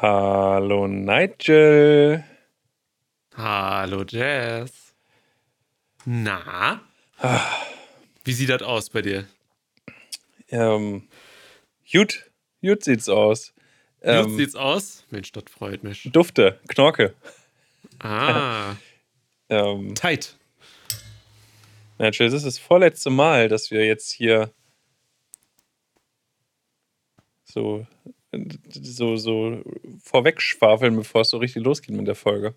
Hallo Nigel. Hallo Jazz. Na? Wie sieht das aus bei dir? Ähm, gut, gut sieht's aus. Ähm, sieht's aus? Mensch, das freut mich. Dufte, Knorke. Ah, Ähm, tight. Nigel, das ist das vorletzte Mal, dass wir jetzt hier so, so, so vorweg schwafeln, bevor es so richtig losgeht mit der Folge.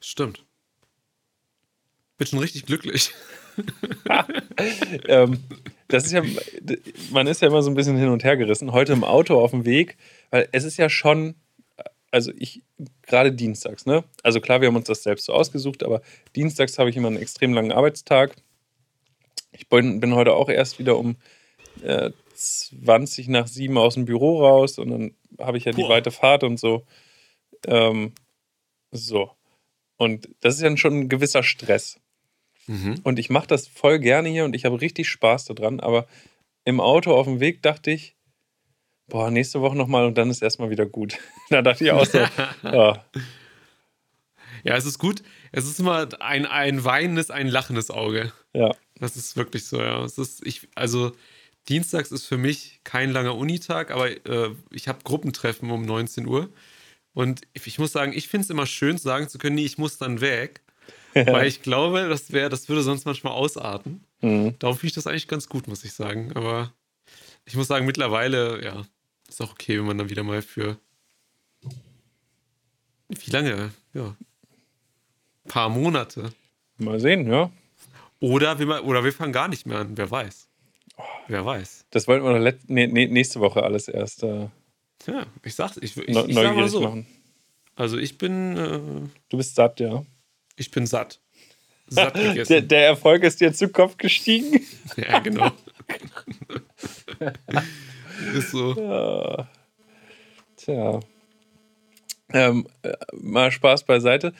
Stimmt. Bin schon richtig glücklich. ähm, das ist ja, man ist ja immer so ein bisschen hin und her gerissen. Heute im Auto auf dem Weg, weil es ist ja schon, also ich, gerade dienstags, ne? Also klar, wir haben uns das selbst so ausgesucht, aber dienstags habe ich immer einen extrem langen Arbeitstag. Ich bin, bin heute auch erst wieder um äh, 20 nach 7 aus dem Büro raus und dann habe ich ja die Boah. weite Fahrt und so. Ähm, so. Und das ist ja schon ein gewisser Stress. Mhm. Und ich mache das voll gerne hier und ich habe richtig Spaß daran. Aber im Auto auf dem Weg dachte ich, boah, nächste Woche nochmal und dann ist erstmal wieder gut. da dachte ich auch so, ja, Ja, es ist gut. Es ist immer ein, ein weinendes, ein lachendes Auge. ja. Das ist wirklich so, ja. Es ist, ich, also, Dienstags ist für mich kein langer Unitag, aber äh, ich habe Gruppentreffen um 19 Uhr. Und ich, ich muss sagen, ich finde es immer schön, sagen zu können, nee, ich muss dann weg. Weil ich glaube, das wäre, das würde sonst manchmal ausarten. Mhm. Darum finde ich das eigentlich ganz gut, muss ich sagen. Aber ich muss sagen, mittlerweile, ja, ist auch okay, wenn man dann wieder mal für wie lange? Ja. Ein paar Monate. Mal sehen, ja. Oder wir, oder wir fangen gar nicht mehr an, wer weiß. Wer weiß. Das wollten wir noch nee, nächste Woche alles erst äh, Ja, ich sag's, ich, ich, ich sag mal neugierig so. machen. Also ich bin, äh, Du bist satt, ja. ich bin satt. Satt Der, gegessen. der Erfolg ist dir zu Kopf gestiegen. ja, genau. Ist so. Ja. Tja. Ähm, äh, mal Spaß beiseite.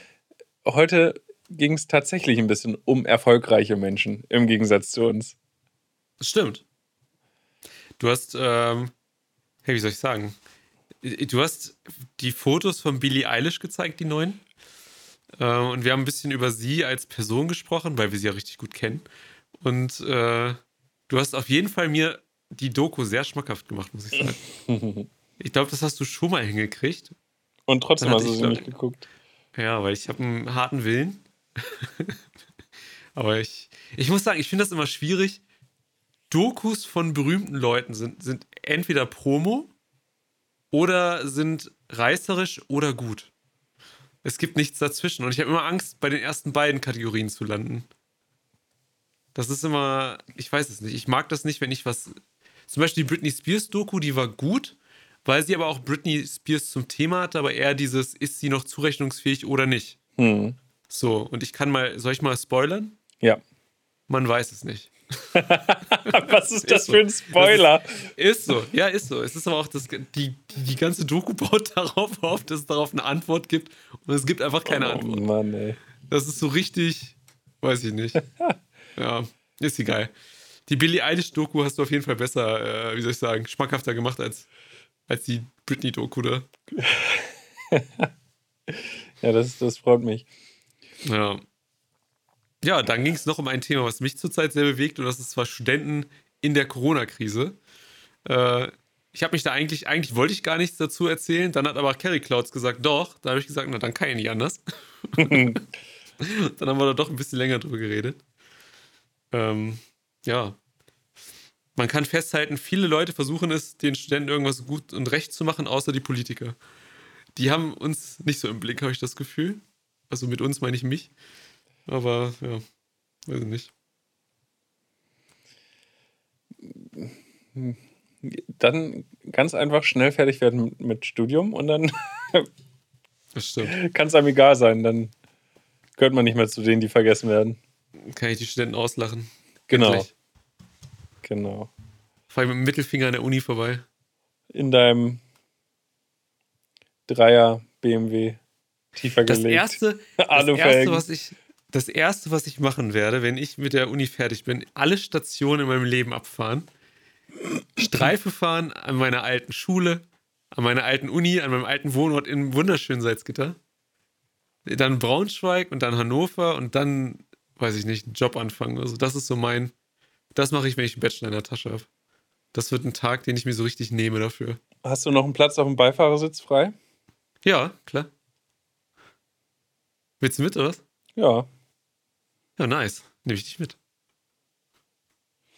Heute ging es tatsächlich ein bisschen um erfolgreiche Menschen im Gegensatz zu uns. Stimmt. Du hast, ähm, hey, wie soll ich sagen? Du hast die Fotos von Billie Eilish gezeigt, die neuen. Ähm, und wir haben ein bisschen über sie als Person gesprochen, weil wir sie ja richtig gut kennen. Und äh, du hast auf jeden Fall mir die Doku sehr schmackhaft gemacht, muss ich sagen. Ich glaube, das hast du schon mal hingekriegt. Und trotzdem hast du sie glaub- nicht geguckt. Ja, weil ich habe einen harten Willen. Aber ich, ich muss sagen, ich finde das immer schwierig. Dokus von berühmten Leuten sind, sind entweder Promo oder sind reißerisch oder gut. Es gibt nichts dazwischen. Und ich habe immer Angst, bei den ersten beiden Kategorien zu landen. Das ist immer, ich weiß es nicht. Ich mag das nicht, wenn ich was. Zum Beispiel die Britney Spears Doku, die war gut, weil sie aber auch Britney Spears zum Thema hatte, aber eher dieses, ist sie noch zurechnungsfähig oder nicht? Hm. So, und ich kann mal, soll ich mal spoilern? Ja. Man weiß es nicht. Was ist das Ist so. für ein Spoiler? Ist so, ja, ist so. Es ist aber auch das, die, die, die ganze Doku baut darauf auf, dass es darauf eine Antwort gibt und es gibt einfach keine Oh Antwort. Mann, ey. Das ist so richtig, weiß ich nicht. Ja, ist egal. Die Billie Eilish-Doku hast du auf jeden Fall besser, äh, wie soll ich sagen, schmackhafter gemacht als, als die Britney-Doku da. Ja, das, das freut mich. Ja. Ja, dann ging es noch um ein Thema, was mich zurzeit sehr bewegt, und das ist zwar Studenten in der Corona-Krise. Äh, ich habe mich da eigentlich, eigentlich wollte ich gar nichts dazu erzählen, dann hat aber Carrie Clouds gesagt, doch. Da habe ich gesagt, na dann kann ich nicht anders. dann haben wir da doch ein bisschen länger drüber geredet. Ähm, ja. Man kann festhalten, viele Leute versuchen es, den Studenten irgendwas gut und recht zu machen, außer die Politiker. Die haben uns nicht so im Blick, habe ich das Gefühl. Also mit uns meine ich mich. Aber ja, weiß ich nicht. Dann ganz einfach schnell fertig werden mit- Studium und dann kann es einem egal sein. Dann gehört man nicht mehr zu denen, die vergessen werden. Kann ich die Studenten auslachen. Genau. Endlich. Genau. Fahr ich mit dem Mittelfinger an der Uni vorbei. In deinem Dreier BMW tiefer Das gelegt. erste, das erste, was ich, das erste, was ich machen werde, wenn ich mit der Uni fertig bin, alle Stationen in meinem Leben abfahren, Streife fahren an meiner alten Schule, an meiner alten Uni, an meinem alten Wohnort in wunderschönen Salzgitter. Dann Braunschweig und dann Hannover und dann, weiß ich nicht, einen Job anfangen. Also das ist so mein, das mache ich, wenn ich einen Bachelor in der Tasche habe. Das wird ein Tag, den ich mir so richtig nehme dafür. Hast du noch einen Platz auf dem Beifahrersitz frei? Ja, klar. Willst du mit, oder was? Ja. Ja, nice. Nehme ich dich mit.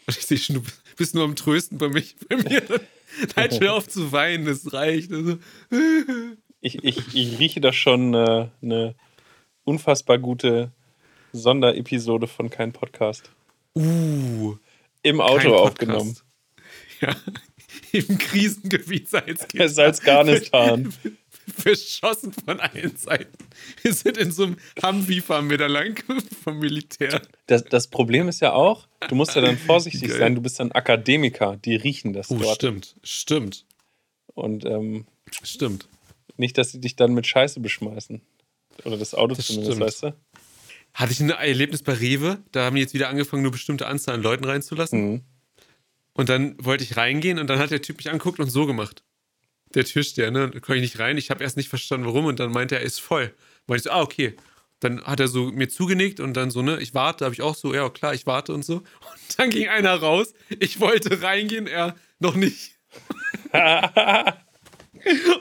Ich sehe schon, du bist nur am Trösten bei, mich, bei mir. Halt schnell auf zu weinen, es reicht. Also. Ich, ich, ich rieche da schon äh, eine unfassbar gute Sonderepisode von Kein Podcast. Uh. Im Auto aufgenommen. Ja. Im Krisengebiet Salzgitter. Salzgarnistan. Beschossen von allen Seiten. Wir sind in so einem Humvee fahren wir da lang vom Militär. Das, das Problem ist ja auch, du musst ja dann vorsichtig sein, du bist dann Akademiker, die riechen das oh, dort. Stimmt, stimmt. Und ähm, stimmt. Nicht, dass sie dich dann mit Scheiße beschmeißen. Oder das Auto das zumindest, stimmt. weißt du? Hatte ich ein Erlebnis bei Rewe, da haben die jetzt wieder angefangen, nur bestimmte Anzahl an Leuten reinzulassen. Mhm. Und dann wollte ich reingehen und dann hat der Typ mich angeguckt und so gemacht. Der Türsteher, ne? Da konnte ich nicht rein. Ich habe erst nicht verstanden, warum. Und dann meinte er, er ist voll. Meinte ich so, ah, okay. Dann hat er so mir zugenickt und dann so, ne, ich warte, habe ich auch so, ja klar, ich warte und so. Und dann ging einer raus. Ich wollte reingehen, er noch nicht. und dann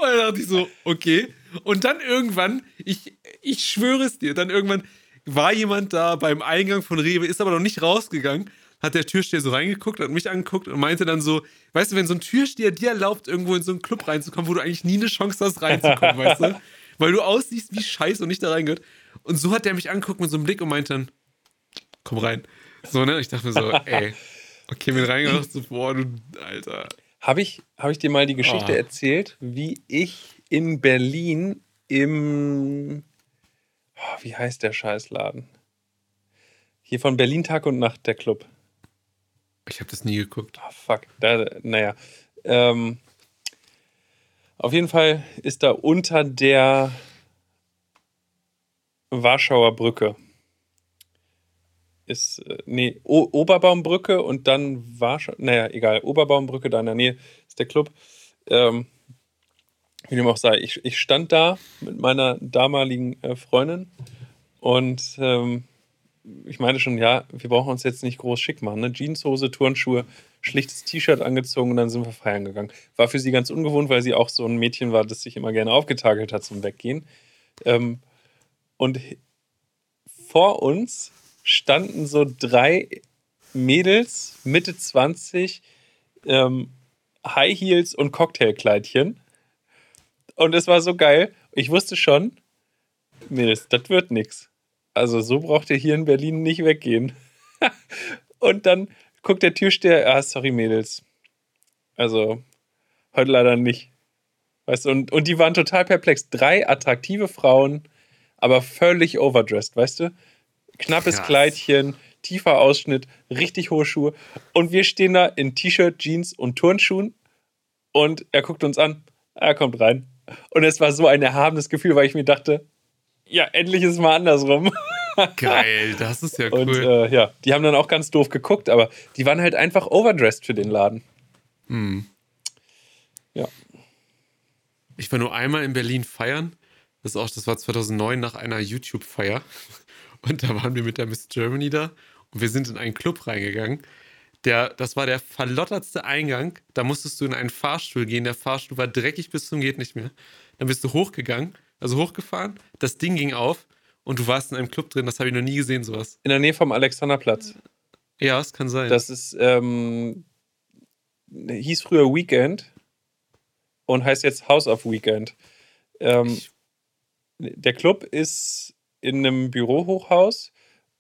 dachte ich so, okay. Und dann irgendwann, ich, ich schwöre es dir, dann irgendwann war jemand da beim Eingang von Rewe, ist aber noch nicht rausgegangen hat der Türsteher so reingeguckt, hat mich angeguckt und meinte dann so, weißt du, wenn so ein Türsteher dir erlaubt, irgendwo in so einen Club reinzukommen, wo du eigentlich nie eine Chance hast, reinzukommen, weißt du? Weil du aussiehst wie Scheiße und nicht da reingehört. Und so hat der mich angeguckt mit so einem Blick und meinte dann, komm rein. So, ne? Ich dachte mir so, ey, okay, bin reingedacht, so, boah, du, Alter. Habe ich, hab ich dir mal die Geschichte oh. erzählt, wie ich in Berlin im, oh, wie heißt der Scheißladen? Hier von Berlin Tag und Nacht, der Club. Ich habe das nie geguckt. Oh, fuck. Da, naja. Ähm, auf jeden Fall ist da unter der Warschauer Brücke. Ist, äh, nee, o Oberbaumbrücke und dann Warschau. Naja, egal. Oberbaumbrücke, da in der Nähe ist der Club. Ähm, wie dem auch sei. Ich, ich stand da mit meiner damaligen äh, Freundin und ähm, ich meine schon, ja, wir brauchen uns jetzt nicht groß schick machen. Ne? Jeanshose, Turnschuhe, schlichtes T-Shirt angezogen und dann sind wir feiern gegangen. War für sie ganz ungewohnt, weil sie auch so ein Mädchen war, das sich immer gerne aufgetakelt hat zum Weggehen. Ähm, und vor uns standen so drei Mädels, Mitte 20, ähm, High Heels und Cocktailkleidchen. Und es war so geil. Ich wusste schon, Mädels, das wird nichts. Also so braucht ihr hier in Berlin nicht weggehen. und dann guckt der Türsteher, ah, sorry Mädels. Also heute leider nicht. Weißt du, und, und die waren total perplex. Drei attraktive Frauen, aber völlig overdressed, weißt du? Knappes Krass. Kleidchen, tiefer Ausschnitt, richtig hohe Schuhe. Und wir stehen da in T-Shirt, Jeans und Turnschuhen. Und er guckt uns an, er kommt rein. Und es war so ein erhabenes Gefühl, weil ich mir dachte, ja, endlich ist es mal andersrum. Geil, das ist ja cool. Und äh, ja, die haben dann auch ganz doof geguckt, aber die waren halt einfach overdressed für den Laden. Hm. Ja. Ich war nur einmal in Berlin feiern. Das, auch, das war 2009 nach einer YouTube-Feier. Und da waren wir mit der Miss Germany da und wir sind in einen Club reingegangen. Der, das war der verlottertste Eingang. Da musstest du in einen Fahrstuhl gehen. Der Fahrstuhl war dreckig bis zum geht nicht mehr. Dann bist du hochgegangen also hochgefahren, das Ding ging auf und du warst in einem Club drin, das habe ich noch nie gesehen, sowas. In der Nähe vom Alexanderplatz. Ja, es kann sein. Das ist, ähm, hieß früher Weekend und heißt jetzt House of Weekend. Ähm, der Club ist in einem Bürohochhaus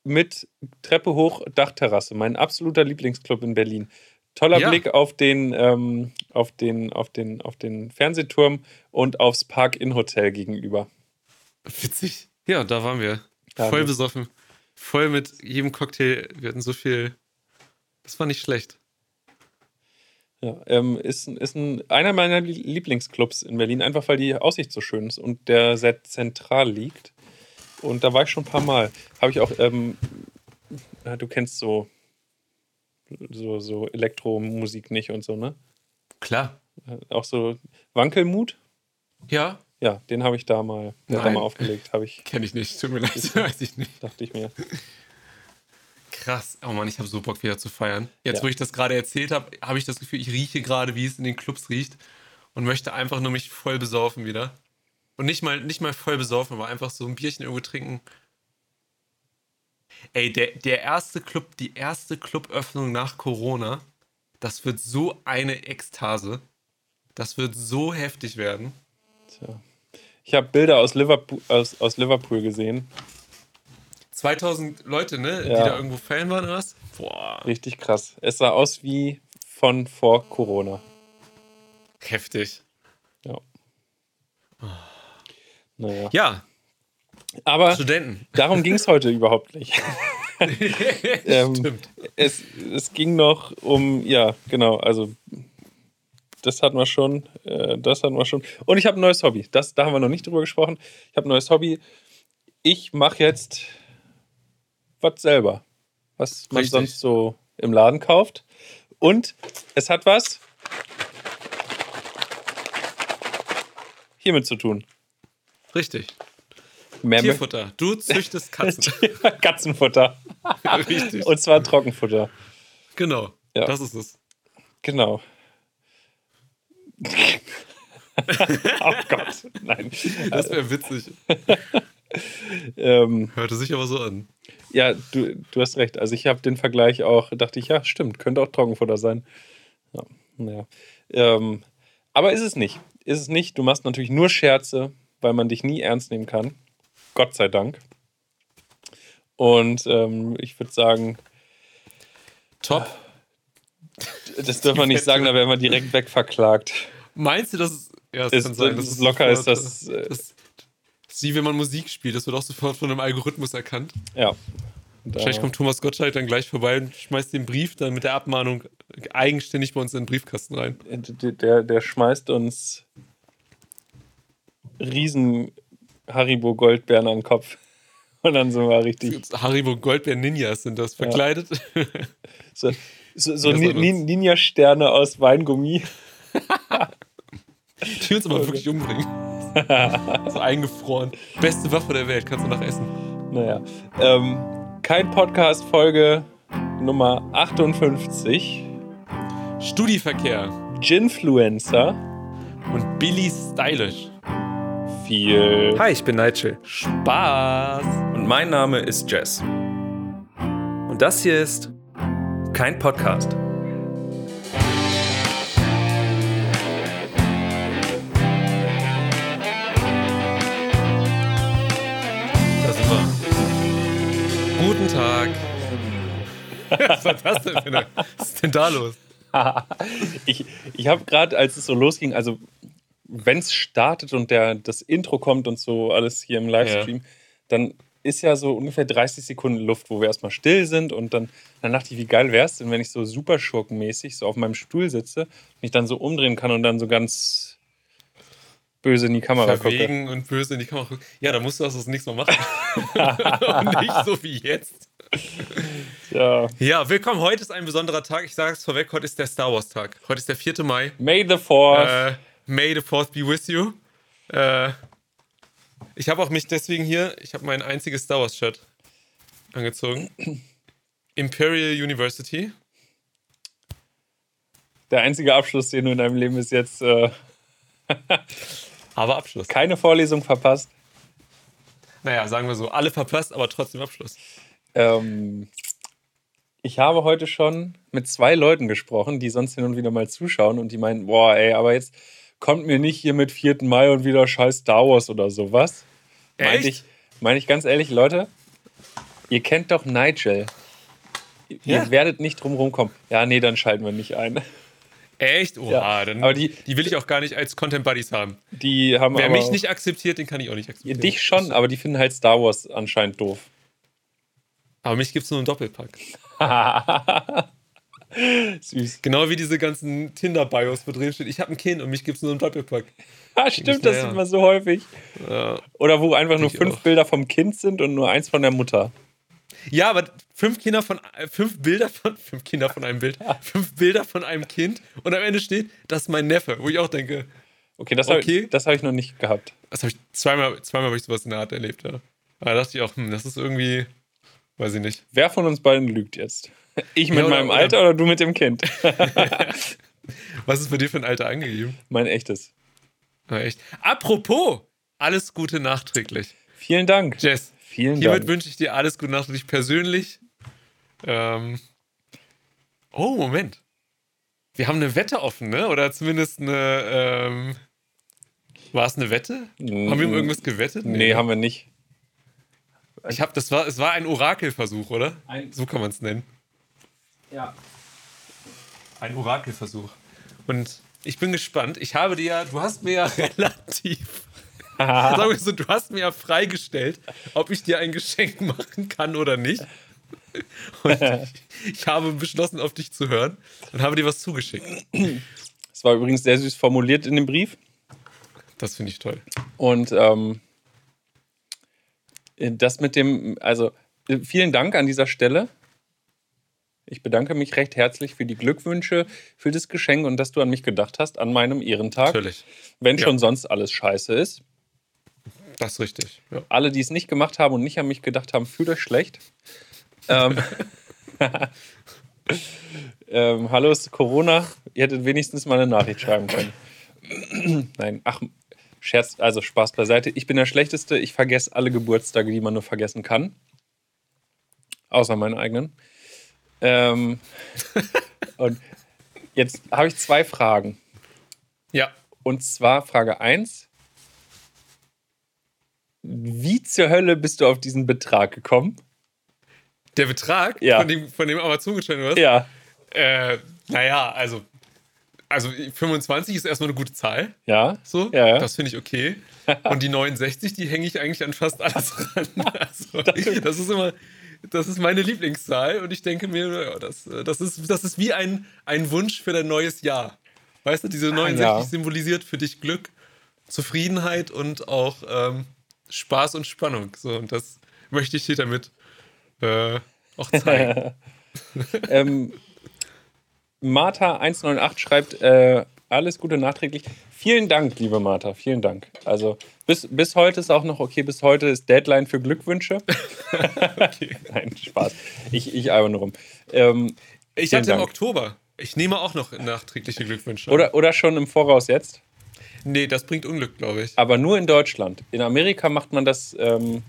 mit Treppe hoch, Dachterrasse. Mein absoluter Lieblingsclub in Berlin. Toller ja. Blick auf den, ähm, auf, den, auf, den, auf den Fernsehturm und aufs Park-In-Hotel gegenüber. Witzig. Ja, da waren wir. Ja, Voll besoffen. Voll mit jedem Cocktail. Wir hatten so viel. Das war nicht schlecht. Ja, ähm, ist, ist ein, einer meiner Lieblingsclubs in Berlin, einfach weil die Aussicht so schön ist und der sehr zentral liegt. Und da war ich schon ein paar Mal. Habe ich auch, ähm, du kennst so so, so Elektromusik nicht und so, ne? Klar. Auch so Wankelmut. Ja, Ja, den habe ich da mal, der da mal aufgelegt, habe ich, kenne ich nicht. Tut mir leid, weiß ich nicht. dachte ich mir. Krass. Oh Mann, ich habe so Bock wieder zu feiern. Jetzt, Ja. wo ich das gerade erzählt habe, habe ich das Gefühl, ich rieche gerade, wie es in den Clubs riecht und möchte einfach nur mich voll besaufen wieder. Und nicht mal, nicht mal voll besaufen, aber einfach so ein Bierchen irgendwo trinken. Ey, der, der erste Club, die erste Cluböffnung nach Corona, das wird so eine Ekstase. Das wird so heftig werden. Tja. Ich habe Bilder aus Liverpool, aus, aus Liverpool gesehen. 2000 Leute, ne? Die Ja. da irgendwo Fan waren oder was? Boah, Richtig krass. Es sah aus wie von vor Corona. heftig. Ja. Naja. Ja, Aber Studenten. darum ging es heute überhaupt nicht. Ähm, Stimmt. Es, es ging noch um, ja, genau, also das hatten wir schon, äh, das hatten wir schon. Und ich habe ein neues Hobby. Das, da haben wir noch nicht drüber gesprochen. Ich habe ein neues Hobby. Ich mache jetzt was selber, was man Richtig. sonst so im Laden kauft. Und es hat was hiermit zu tun. Richtig. Mehr Tierfutter. Du züchtest Katzen. Katzenfutter. Richtig. Und zwar Trockenfutter. genau. Ja. Das ist es. Genau. oh Gott, nein. Das wäre witzig. Ähm, Hörte sich aber so an. ja, du, du hast recht. Also ich habe den Vergleich auch, dachte ich, ja, stimmt, könnte auch Trockenfutter sein. Ja, naja. Ähm, aber ist es nicht. Ist es nicht. Du machst natürlich nur Scherze, weil man dich nie ernst nehmen kann. Gott sei Dank. Und ähm, ich würde sagen, Top. das dürfen wir nicht sagen, da werden wir direkt wegverklagt. Meinst du, dass es. Ja, es Ist- kann sein, das dass ist es locker ist das, äh, äh, das. ist Wie wenn man Musik spielt, das wird auch sofort von einem Algorithmus erkannt. Ja. Wahrscheinlich kommt Thomas Gottschalk dann gleich vorbei und schmeißt den Brief dann mit der Abmahnung eigenständig bei uns in den Briefkasten rein. Der, der schmeißt uns riesen Haribo Goldbeeren an den Kopf. Und dann sind wir richtig. Haribo Goldbeer Ninjas sind das verkleidet. So, so, so. Ni- Ninja-Sterne aus Weingummi. Die uns aber wirklich umbringen. so eingefroren. Beste Waffe der Welt, kannst du nach essen. Naja. Ähm, kein Podcast, Folge Nummer 58. Studiverkehr Ginfluencer. und Billy Stylish. Viel. Hi, ich bin Nigel Spaß! und mein Name ist Jess. Und das hier ist kein Podcast. Da sind wir. Guten Tag. Was war das denn für eine. Was ist denn da los? Ich, ich habe gerade, als es so losging, also wenn es startet und der, das Intro kommt und so alles hier im Livestream, dann ist ja so ungefähr 30 Sekunden Luft, wo wir erstmal still sind und dann, dann dachte ich, wie geil wäre es denn, wenn ich so super schurkenmäßig so auf meinem Stuhl sitze, mich dann so umdrehen kann und dann so ganz böse in die Kamera gucke. Verwegen und böse in die Kamera gucken. Ja, da musst du das das nächste Mal machen. und nicht so wie jetzt. Ja. Ja, willkommen. Heute ist ein besonderer Tag. Ich sage es vorweg, heute ist der Star Wars Tag. Heute ist der 4. Mai. May the Fourth. Äh, May the Fourth be with you. Äh, ich habe auch mich deswegen hier, ich habe mein einziges Star Wars Shirt angezogen. Imperial University. Der einzige Abschluss, den du in deinem Leben bis jetzt äh, Aber Abschluss. keine Vorlesung verpasst. Naja, sagen wir so, alle verpasst, aber trotzdem Abschluss. Ähm, ich habe heute schon mit zwei Leuten gesprochen, die sonst hin und wieder mal zuschauen und die meinen, boah, ey, aber jetzt kommt mir nicht hier mit 4. Mai und wieder scheiß Star Wars oder sowas. Meinte Echt? ich, meine ich ganz ehrlich, Leute, ihr kennt doch Nigel. Ihr Ja. werdet nicht drum rumkommen. Ja, nee, dann schalten wir nicht ein. Echt? Oha, Ja, dann, aber die- die, will ich auch gar nicht als Content Buddies haben. Die haben Wer aber mich nicht akzeptiert, den kann ich auch nicht akzeptieren. dich schon, aber die finden halt Star Wars anscheinend doof. Aber mich gibt es nur im Doppelpack. Süß. Genau wie diese ganzen Tinder-Bios, wo drin steht, ich habe ein Kind und mich gibt es nur im Doppelpack. Ah, stimmt, das sieht man so häufig. Ja. Oder wo einfach nur Ich fünf auch. Bilder vom Kind sind und nur eins von der Mutter. Ja, aber fünf Kinder von äh, fünf Bilder von fünf Kinder von einem Bild, fünf Bilder von einem Kind und am Ende steht, das ist mein Neffe, wo ich auch denke, Okay, das habe Okay. ich, das hab ich noch nicht gehabt. das habe ich zweimal, zweimal habe ich sowas in der Art erlebt, ja. Aber da dachte ich auch, hm, das ist irgendwie, weiß ich nicht. Wer von uns beiden lügt jetzt? Ich mit Ja, oder- meinem Alter oder du mit dem Kind? Was ist bei dir für ein Alter angegeben? mein echtes. Na, echt. Apropos, alles Gute nachträglich. Vielen Dank. Jess, Vielen hiermit Dank. wünsche ich dir alles Gute nachträglich persönlich. Ähm, oh, Moment. Wir haben eine Wette offen, ne? Oder zumindest eine, ähm, war es eine Wette? Haben wir um irgendwas gewettet? Nee, haben wir nicht. Ich hab, das war, es war ein Orakelversuch, oder? Ein- so kann man es nennen. Ja. Ein Orakelversuch. Und ich bin gespannt. Ich habe dir ja, du hast mir ja relativ, sagen wir so, du hast mir ja freigestellt, ob ich dir ein Geschenk machen kann oder nicht. Und ich, ich habe beschlossen, auf dich zu hören und habe dir was zugeschickt. Es war übrigens sehr süß formuliert in dem Brief. Das finde ich toll. Und ähm, das mit dem, also vielen Dank an dieser Stelle. Ich bedanke mich recht herzlich für die Glückwünsche, für das Geschenk und dass du an mich gedacht hast, an meinem Ehrentag. Natürlich. Wenn Ja. schon sonst alles scheiße ist. Das ist richtig. Ja. Alle, die es nicht gemacht haben und nicht an mich gedacht haben, fühlt euch schlecht. ähm, ähm, hallo, es ist Corona. Ihr hättet wenigstens mal eine Nachricht schreiben können. Nein, ach, Scherz, also Spaß beiseite. Ich bin der Schlechteste. Ich vergesse alle Geburtstage, die man nur vergessen kann. Außer meinen eigenen. Ähm, und jetzt habe ich zwei Fragen. ja. Und zwar Frage 1. Wie zur Hölle bist du auf diesen Betrag gekommen? Der Betrag Ja. von dem, von dem Amazon-Gutschein, oder was? Ja. Äh, naja, also, also 25 ist erstmal eine gute Zahl. Ja. So, Ja, ja. das finde ich okay. Und die 69, die hänge ich eigentlich an fast alles ran. Also, das ist immer, das ist meine Lieblingszahl und ich denke mir, ja, das, äh, das, ist, das ist wie ein, ein Wunsch für dein neues Jahr. Weißt du, diese 69 Ah, ja. symbolisiert für dich Glück, Zufriedenheit und auch ähm, Spaß und Spannung. So, und das möchte ich dir damit äh, auch zeigen. ähm, Martha198 schreibt, äh, alles Gute nachträglich. Vielen Dank, liebe Martha, vielen Dank. Also bis, bis heute ist auch noch okay, bis heute ist Deadline für Glückwünsche. Nein, Spaß. Ich, ich albere nur rum. Ähm, Ich hatte im Dank. Oktober. Ich nehme auch noch nachträgliche Glückwünsche. oder, oder schon im Voraus jetzt, Nee, das bringt Unglück, glaube ich. aber nur in Deutschland. In Amerika macht man das, ähm,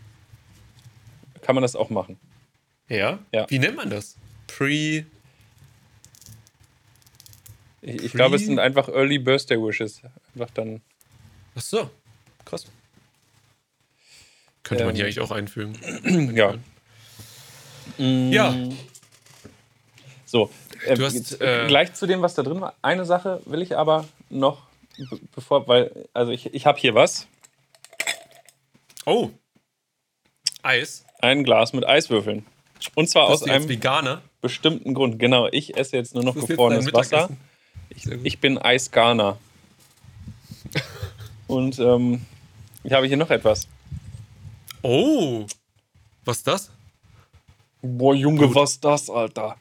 kann man das auch machen. Ja? Ja. Wie nennt man das? Pre. Ich, ich glaube, es sind einfach Early Birthday Wishes. Einfach dann. Ach so. Krass. Könnte man Ähm, hier eigentlich auch einfügen. Ja. Ja. So, äh, Du hast, äh, gleich zu dem, was da drin war. Eine Sache will ich aber noch, be- bevor, weil, also ich, ich habe hier was. Oh. Eis. Ein Glas mit Eiswürfeln. Und zwar Bist aus einem Veganer? bestimmten Grund. Genau, ich esse jetzt nur noch Das gefrorenes Wasser. Mittagessen. Ich, gut. ich bin Eisgarner. Und ähm, ich habe hier noch etwas. Oh. Was ist das? Boah, Junge, was ist das, Alter?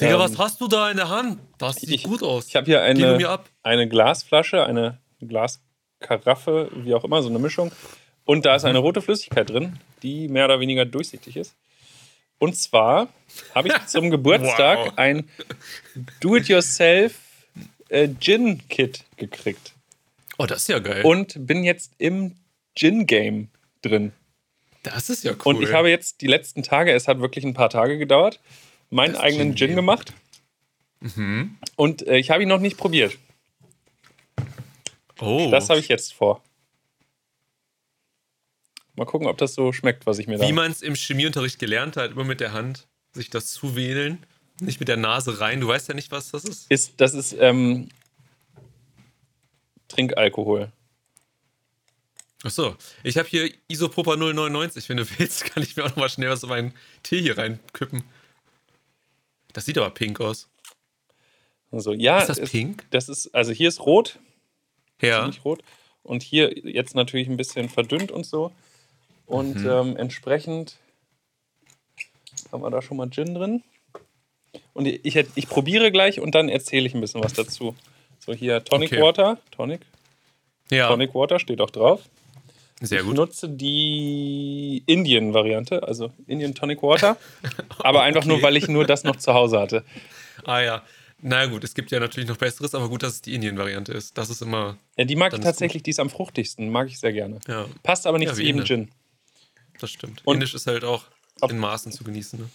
Digga, Ähm, was hast du da in der Hand? Das sieht ich- gut aus. Ich habe hier eine, mir ab. eine Glasflasche, eine Glaskaraffe, wie auch immer, so eine Mischung. Und da ist eine rote Flüssigkeit drin, die mehr oder weniger durchsichtig ist. Und zwar habe ich zum Geburtstag Wow. ein Do-it-yourself äh, Gin-Kit gekriegt. Oh, das ist ja geil. Und bin jetzt im Gin-Game drin. das ist ja cool. Und ich habe jetzt die letzten Tage, es hat wirklich ein paar Tage gedauert, meinen Das eigenen Gin Gin-Game. gemacht. Mhm. Und äh, ich habe ihn noch nicht probiert. Oh. Das habe ich jetzt vor. Mal gucken, ob das so schmeckt, was ich mir da. Wie man es im Chemieunterricht gelernt hat, immer mit der Hand sich das zuwählen. Nicht mit der Nase rein. Du weißt ja nicht, was das ist. ist, das ist ähm, Trinkalkohol. Achso, ich habe hier Isopropa 099. Wenn du willst, kann ich mir auch noch mal schnell was in meinen Tee hier reinkippen. Das sieht aber pink aus. Also, ja, Ist das es- pink? Das ist, also hier ist rot, Ja. ziemlich rot. Und hier jetzt natürlich ein bisschen verdünnt und so. Und Mhm. ähm, entsprechend haben wir da schon mal Gin drin. Und ich, ich, ich probiere gleich und dann erzähle ich ein bisschen was dazu. So, hier Tonic Okay. Water. Tonic. Ja, Tonic Water steht auch drauf. sehr Ich gut. nutze die Indian-Variante, also Indian Tonic Water. aber einfach nur, Okay. weil ich nur das noch zu Hause hatte. Ah ja. Na gut, es gibt ja natürlich noch Besseres, aber gut, dass es die Indien-Variante ist. Das ist immer, Ja, die mag ich tatsächlich, die ist am fruchtigsten. Mag ich sehr gerne. ja, Passt aber nicht Ja, zu jedem. Gin. Das stimmt. Und- Indisch ist halt auch Ob- in Maßen zu genießen. Ne?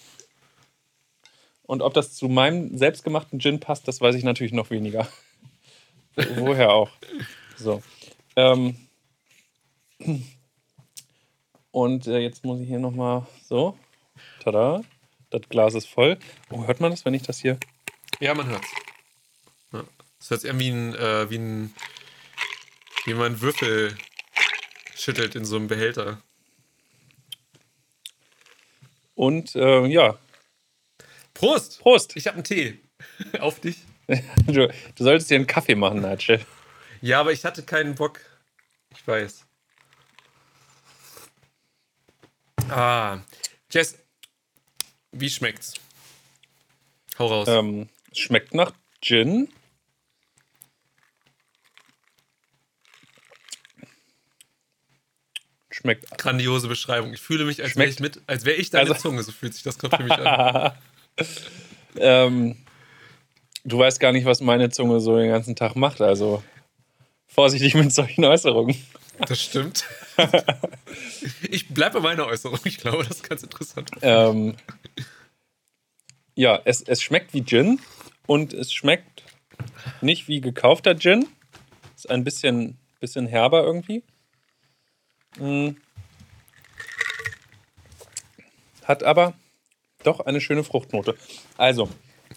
Und ob das zu meinem selbstgemachten Gin passt, das weiß ich natürlich noch weniger. Woher auch. So. Ähm. Und äh, jetzt muss ich hier nochmal so. Tada. Das Glas ist voll. Oh, hört man das, wenn ich das hier. Ja, man hört's. Ja. Das hört sich an wie ein, äh, wie ein, wie man einen Würfel schüttelt in so einem Behälter. Und äh, ja, Prost! Prost! Ich habe einen Tee. Auf dich. Du, du solltest dir einen Kaffee machen, Nigel. Ja, aber ich hatte keinen Bock. Ich weiß. Ah. Jess, wie schmeckt's? Hau raus. Ähm, schmeckt nach Gin. Schmeckt Grandiose Beschreibung. Ich fühle mich, als wäre ich mit, als wäre ich deine Also- Zunge. So fühlt sich das gerade für mich an. Ähm, du weißt gar nicht, was meine Zunge so den ganzen Tag macht. Also vorsichtig mit solchen Äußerungen. Das stimmt. Ich bleibe bei meiner Äußerung. Ich glaube, das ist ganz interessant. Ähm, ja, es, es schmeckt wie Gin und es schmeckt nicht wie gekaufter Gin. Ist ein bisschen, bisschen herber irgendwie. Mm. Hat aber doch eine schöne Fruchtnote. Also,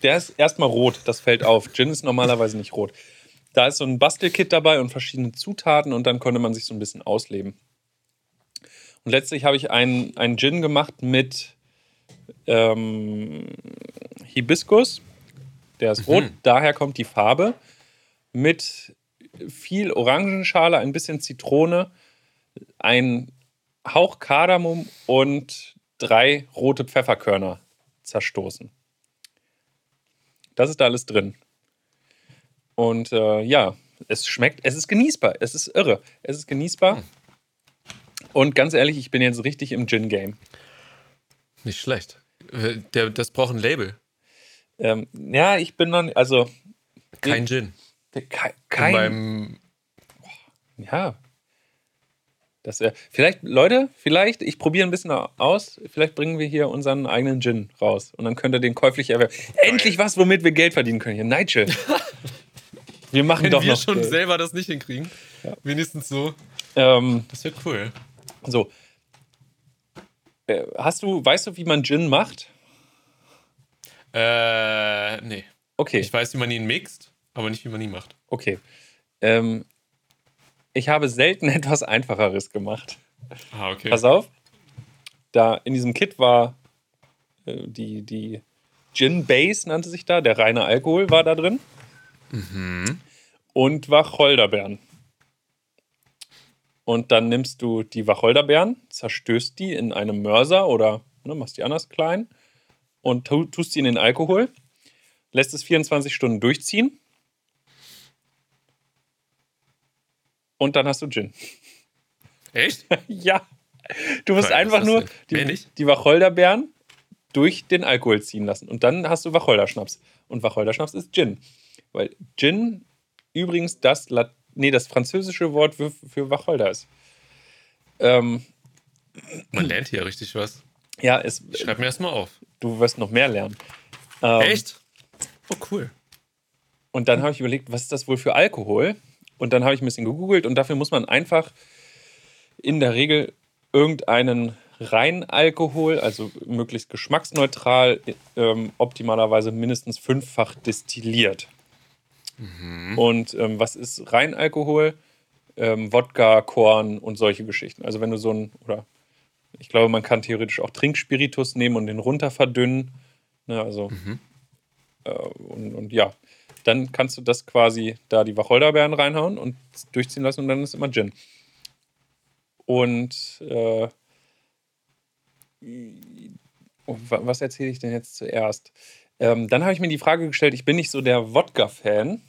der ist erstmal rot, das fällt auf. Gin ist normalerweise nicht rot. Da ist so ein Bastelkit dabei und verschiedene Zutaten und dann konnte man sich so ein bisschen ausleben. Und letztlich habe ich einen, einen Gin gemacht mit ähm, Hibiskus. Der ist rot, daher kommt die Farbe. Mit viel Orangenschale, ein bisschen Zitrone, ein Hauch Kardamom und drei rote Pfefferkörner zerstoßen. Das ist da alles drin. Und äh, ja, es schmeckt, es ist genießbar, es ist irre, es ist genießbar. Und ganz ehrlich, ich bin jetzt richtig im Gin-Game. Nicht schlecht. Äh, Der, das braucht ein Label. Ähm, ja, ich bin noch, nicht- also Kein Gin. kein, kein ja. Das wär, vielleicht, Leute, vielleicht, ich probiere ein bisschen aus, vielleicht bringen wir hier unseren eigenen Gin raus und dann könnt ihr den käuflich erwerben. Endlich was, womit wir Geld verdienen können hier. Nigel. Wir machen wenn doch wir noch schon Geld. selber das nicht hinkriegen. Wenigstens so. Ähm, Das wäre cool. so. Äh, Hast du, weißt du, wie man Gin macht? Äh, nee. Okay. Ich weiß, wie man ihn mixt, aber nicht, wie man ihn macht. Okay. Ähm, ich habe selten etwas Einfacheres gemacht. Ah, okay. Pass auf. Da in diesem Kit war äh, die, die Gin Base, nannte sich da. Der reine Alkohol war da drin. Und Wacholderbeeren. Und dann nimmst du die Wacholderbeeren, zerstößt die in einem Mörser oder ne, machst die anders klein und tu, tust die in den Alkohol, lässt es 24 Stunden durchziehen und dann hast du Gin. Echt? Ja. Du musst Geil, einfach nur die, die Wacholderbeeren durch den Alkohol ziehen lassen. Und dann hast du Wacholderschnaps. Und Wacholderschnaps ist Gin. Weil Gin übrigens das, Lat nee, das französische Wort für, für Wacholder ist. Ähm, Man lernt hier richtig was. ja, es, Ich schreib mir erstmal auf. du wirst noch mehr lernen. Ähm, Echt? Oh, cool. Und dann habe ich überlegt, was ist das wohl für Alkohol? Und dann habe ich ein bisschen gegoogelt und dafür muss man einfach in der Regel irgendeinen Reinalkohol, also möglichst geschmacksneutral, ähm, optimalerweise mindestens fünffach destilliert. Und ähm, was ist Reinalkohol? Ähm, Wodka, Korn und solche Geschichten. Also wenn du so ein, oder ich glaube, man kann theoretisch auch Trinkspiritus nehmen und den runter verdünnen. Ne, also äh, und, und ja, dann kannst du das quasi da die Wacholderbeeren reinhauen und durchziehen lassen und dann ist immer Gin. Und äh, Oh, was erzähle ich denn jetzt zuerst? Ähm, dann habe ich mir die Frage gestellt, ich bin nicht so der Wodka-Fan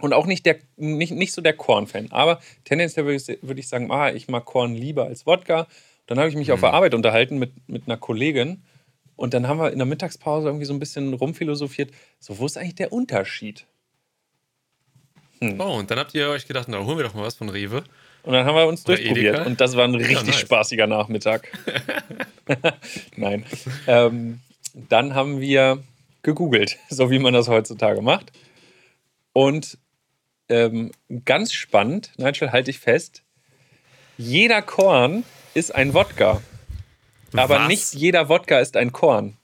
und auch nicht, der, nicht, nicht so der Korn-Fan. Aber tendenziell würde ich, würd ich sagen, ah, ich mag Korn lieber als Wodka. Dann habe ich mich mhm. auf der Arbeit unterhalten mit, mit einer Kollegin und dann haben wir in der Mittagspause irgendwie so ein bisschen rumphilosophiert. So, wo ist eigentlich der Unterschied? Hm. Oh, und dann habt ihr euch gedacht, na, holen wir doch mal was von Rewe. Und dann haben wir uns Oder durchprobiert. Edeka. Und das war ein richtig ja, nice. spaßiger Nachmittag. Nein. Ähm, dann haben wir gegoogelt, so wie man das heutzutage macht. Und ähm, ganz spannend, Nigel, halte ich fest, jeder Korn ist ein Wodka. Aber was? nicht jeder Wodka ist ein Korn.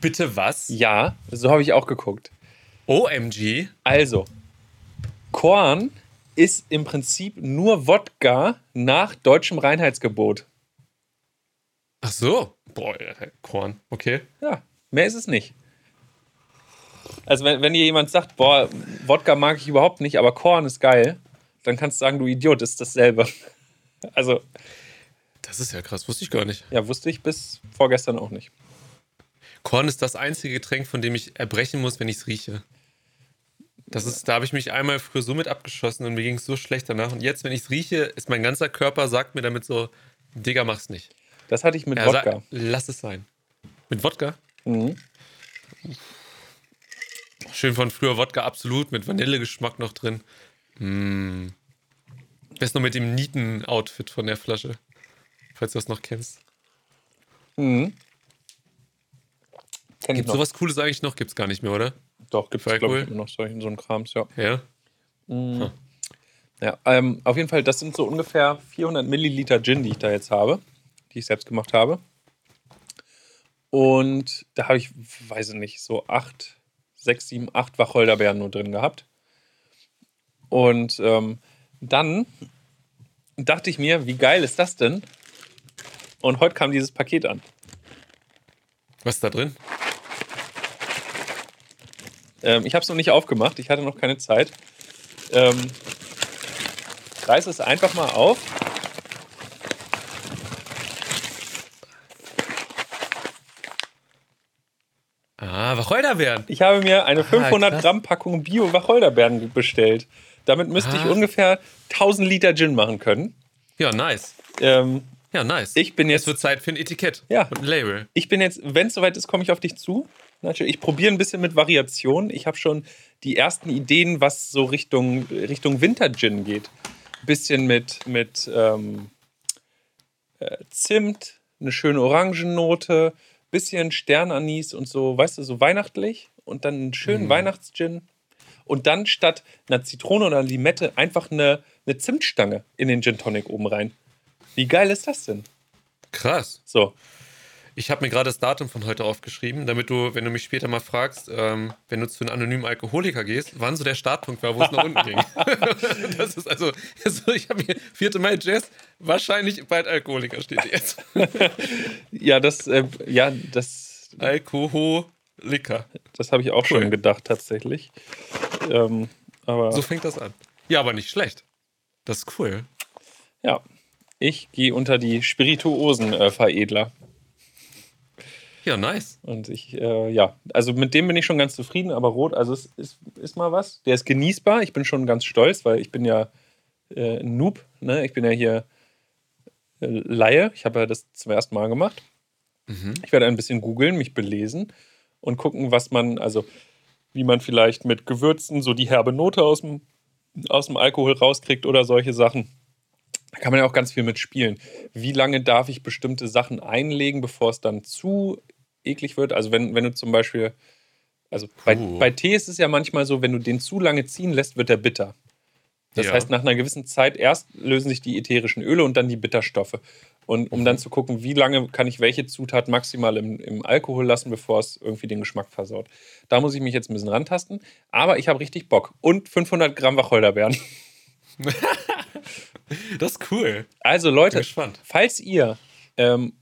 Bitte was? Ja, so habe ich auch geguckt. OMG. Also, Korn ist im Prinzip nur Wodka nach deutschem Reinheitsgebot. Ach so. Boah, Korn, okay. Ja, mehr ist es nicht. Also, wenn, wenn dir jemand sagt, boah, Wodka mag ich überhaupt nicht, aber Korn ist geil, dann kannst du sagen, du Idiot, ist dasselbe. Also. Das ist ja krass, wusste ich gar nicht. Ja, wusste ich bis vorgestern auch nicht. Korn ist das einzige Getränk, von dem ich erbrechen muss, wenn ich es rieche. Das ist, da habe ich mich einmal früher so mit abgeschossen und mir ging es so schlecht danach. Und jetzt, wenn ich es rieche, ist mein ganzer Körper, sagt mir damit so, Digga, mach's nicht. Das hatte ich mit er Wodka. Sagt, lass es sein. Mit Wodka? Mhm. Schön von früher Wodka absolut, mit Vanillegeschmack noch drin. Mm. Best noch mit dem Nieten-Outfit von der Flasche. Falls du das noch kennst. Mhm. Kenn Gibt sowas Cooles eigentlich noch? Gibt's gar nicht mehr, oder? Doch, gibt es, glaube ich, immer noch solchen, so einen Krams, ja. Ja? Mhm. Hm. Ja, ähm, auf jeden Fall, das sind so ungefähr 400 Milliliter Gin, die ich da jetzt habe, die ich selbst gemacht habe. Und da habe ich, weiß ich nicht, so acht, sechs, sieben, acht Wacholderbeeren nur drin gehabt. Und ähm, dann dachte ich mir, wie geil ist das denn? Und heute kam dieses Paket an. Was ist da drin? Ähm, ich habe es noch nicht aufgemacht, ich hatte noch keine Zeit. Ähm, reiß es einfach mal auf. Ah, Wacholderbeeren. Ich habe mir eine 500 ah, Gramm Packung Bio-Wacholderbeeren bestellt. Damit müsste ah. ich ungefähr 1000 Liter Gin machen können. Ja, nice. Ähm, ja, nice. Ich bin jetzt. Es wird Zeit für ein Etikett ja. und ein Label. Ich bin jetzt, wenn es soweit ist, komme ich auf dich zu. Ich probiere ein bisschen mit Variationen. Ich habe schon die ersten Ideen, was so Richtung, Richtung Winter-Gin geht. Ein bisschen mit, mit ähm, äh, Zimt, eine schöne Orangennote, bisschen Sternanis und so, weißt du, so weihnachtlich. Und dann einen schönen mhm. Weihnachtsgin. Und dann statt einer Zitrone oder Limette einfach eine, eine Zimtstange in den Gin Tonic oben rein. Wie geil ist das denn? Krass. So. Ich habe mir gerade das Datum von heute aufgeschrieben, damit du, wenn du mich später mal fragst, ähm, wenn du zu einem anonymen Alkoholiker gehst, wann so der Startpunkt war, wo es nach unten ging. das ist also, also ich habe hier 4. Mai Jazz, wahrscheinlich bald Alkoholiker steht jetzt. ja, das, äh, ja, das. Alkoholiker. Das habe ich auch cool. schon gedacht, tatsächlich. Ähm, aber so fängt das an. Ja, aber nicht schlecht. Das ist cool. Ja, ich gehe unter die Spirituosen-Veredler. Äh, ja, nice. Und ich, äh, ja, also mit dem bin ich schon ganz zufrieden, aber rot, also es ist, ist mal was. Der ist genießbar. Ich bin schon ganz stolz, weil ich bin ja äh, ein Noob, ne? Ich bin ja hier äh, Laie. Ich habe ja das zum ersten Mal gemacht. Mhm. Ich werde ein bisschen googeln, mich belesen und gucken, was man, also wie man vielleicht mit Gewürzen so die herbe Note aus dem, aus dem Alkohol rauskriegt oder solche Sachen. Da kann man ja auch ganz viel mit spielen. Wie lange darf ich bestimmte Sachen einlegen, bevor es dann zu eklig wird? Also wenn, wenn du zum Beispiel, also bei, bei Tee ist es ja manchmal so, wenn du den zu lange ziehen lässt, wird er bitter. Das ja. heißt, nach einer gewissen Zeit erst lösen sich die ätherischen Öle und dann die Bitterstoffe. Und um mhm. dann zu gucken, wie lange kann ich welche Zutat maximal im, im Alkohol lassen, bevor es irgendwie den Geschmack versaut. Da muss ich mich jetzt ein bisschen rantasten. Aber ich habe richtig Bock. Und 500 Gramm Wacholderbeeren. Das ist cool. Also Leute, falls ihr, ähm,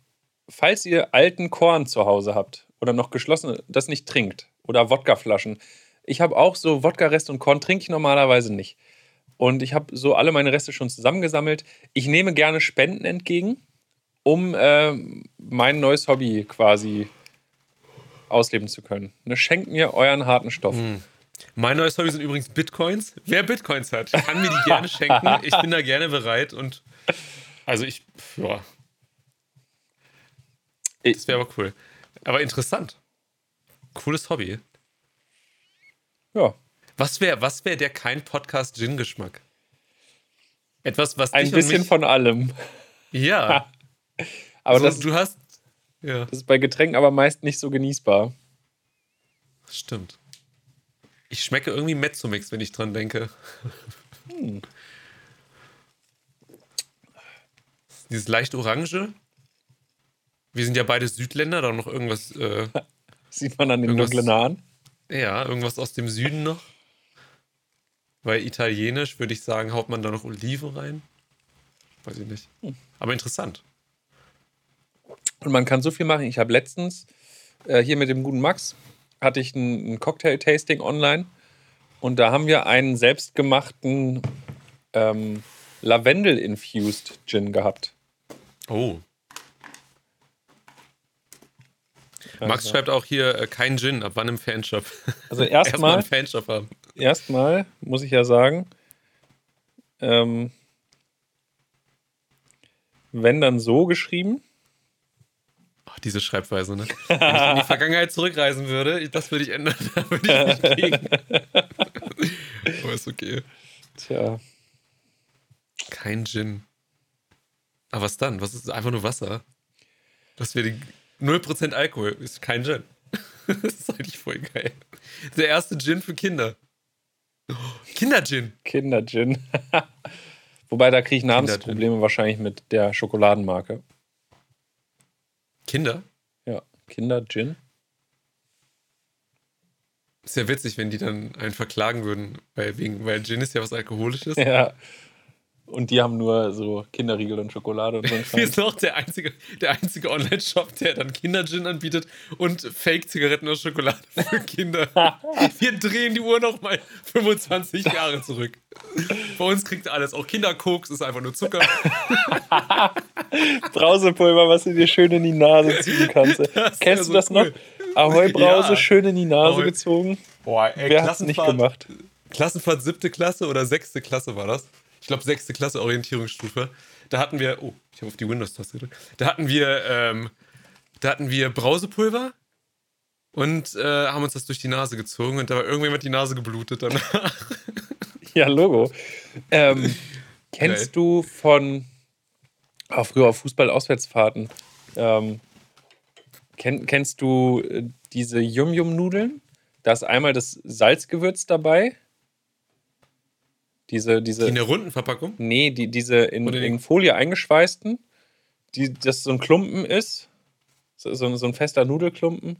falls ihr alten Korn zu Hause habt oder noch geschlossen, das nicht trinkt oder Wodkaflaschen. Ich habe auch so Wodka-Reste und Korn trinke ich normalerweise nicht. Und ich habe so alle meine Reste schon zusammengesammelt. Ich nehme gerne Spenden entgegen um äh, mein neues Hobby quasi ausleben zu können. Ne, schenkt mir euren harten Stoff. Hm. Mein neues Hobby sind übrigens Bitcoins. Wer Bitcoins hat, kann mir die gerne schenken. Ich bin da gerne bereit und also ich, ja. Das wäre aber cool. Aber interessant. Cooles Hobby. Ja. Was wäre was wär der kein Podcast-Gin-Geschmack? Etwas, was Ein bisschen mich, von allem. Ja. Aber so, das, du hast. Ja, das ist bei Getränken aber meist nicht so genießbar. stimmt. Ich schmecke irgendwie Mezzomix, wenn ich dran denke. Hm. Dieses leicht Orange. Wir sind ja beide Südländer, da noch irgendwas, äh, Sieht man an den dunklen Haaren. ja, irgendwas aus dem Süden noch. Weil italienisch würde ich sagen, haut man da noch Oliven rein. Weiß ich nicht. Aber interessant. Und man kann so viel machen. Ich habe letztens äh, hier mit dem guten Max hatte ich ein, Cocktail-Tasting online und da haben wir einen selbstgemachten ähm, Lavendel-infused Gin gehabt. Oh. Max Also- schreibt auch hier äh, kein Gin, ab wann im Fanshop? Also Erstmal erstmal erstmal muss ich ja sagen, ähm, wenn dann so geschrieben. Diese Schreibweise, ne? Wenn ich in die Vergangenheit zurückreisen würde, das würde ich ändern. Da würde ich nicht gegen. Aber ist okay. Tja, Kein Gin. Aber was dann? Was ist einfach nur Wasser? Das wäre die 0% Alkohol. Ist kein Gin. Das ist eigentlich voll geil. Der erste Gin für Kinder. Oh, Kinder-Gin. Kinder-Gin. Wobei da kriege ich Namensprobleme wahrscheinlich mit der Schokoladenmarke. Kinder? Ja, Kinder-Gin. Ist ja witzig, wenn die dann einen verklagen würden, weil, wegen, weil Gin ist ja was Alkoholisches. Ja. Und die haben nur so Kinderriegel und Schokolade und so. ein Wir sind auch der einzige, der einzige Online-Shop, der dann Kinder-Gin anbietet und Fake-Zigaretten aus Schokolade für Kinder. Wir drehen die Uhr nochmal 25 Jahre zurück. Bei uns kriegt alles, auch Kinderkoks ist einfach nur Zucker. Brausepulver, was du dir schön in die Nase ziehen kannst. Das Kennst wär du so das cool. noch? Ahoi-Brause Ja. schön in die Nase Ahoi. gezogen. Boah, ey, Wer hat's nicht gemacht? Klassenfahrt siebte Klasse oder sechste Klasse war das. Ich glaube, sechste Klasse Orientierungsstufe. Da hatten wir, oh, ich habe auf die Windows-Taste gedrückt. Da hatten wir, ähm, da hatten wir Brausepulver und äh, haben uns das durch die Nase gezogen und da war irgendjemand die Nase geblutet danach. Ja, Logo. Ähm, kennst Geil. du von auch früher auf Fußball-Auswärtsfahrten? Ähm, kenn, kennst du äh, diese Yum-Yum-Nudeln? Da ist einmal das Salzgewürz dabei. Diese, diese. In der runden Verpackung? Nee, die, diese in, in Folie eingeschweißten, die, das so ein Klumpen ist. So, so, so ein fester Nudelklumpen.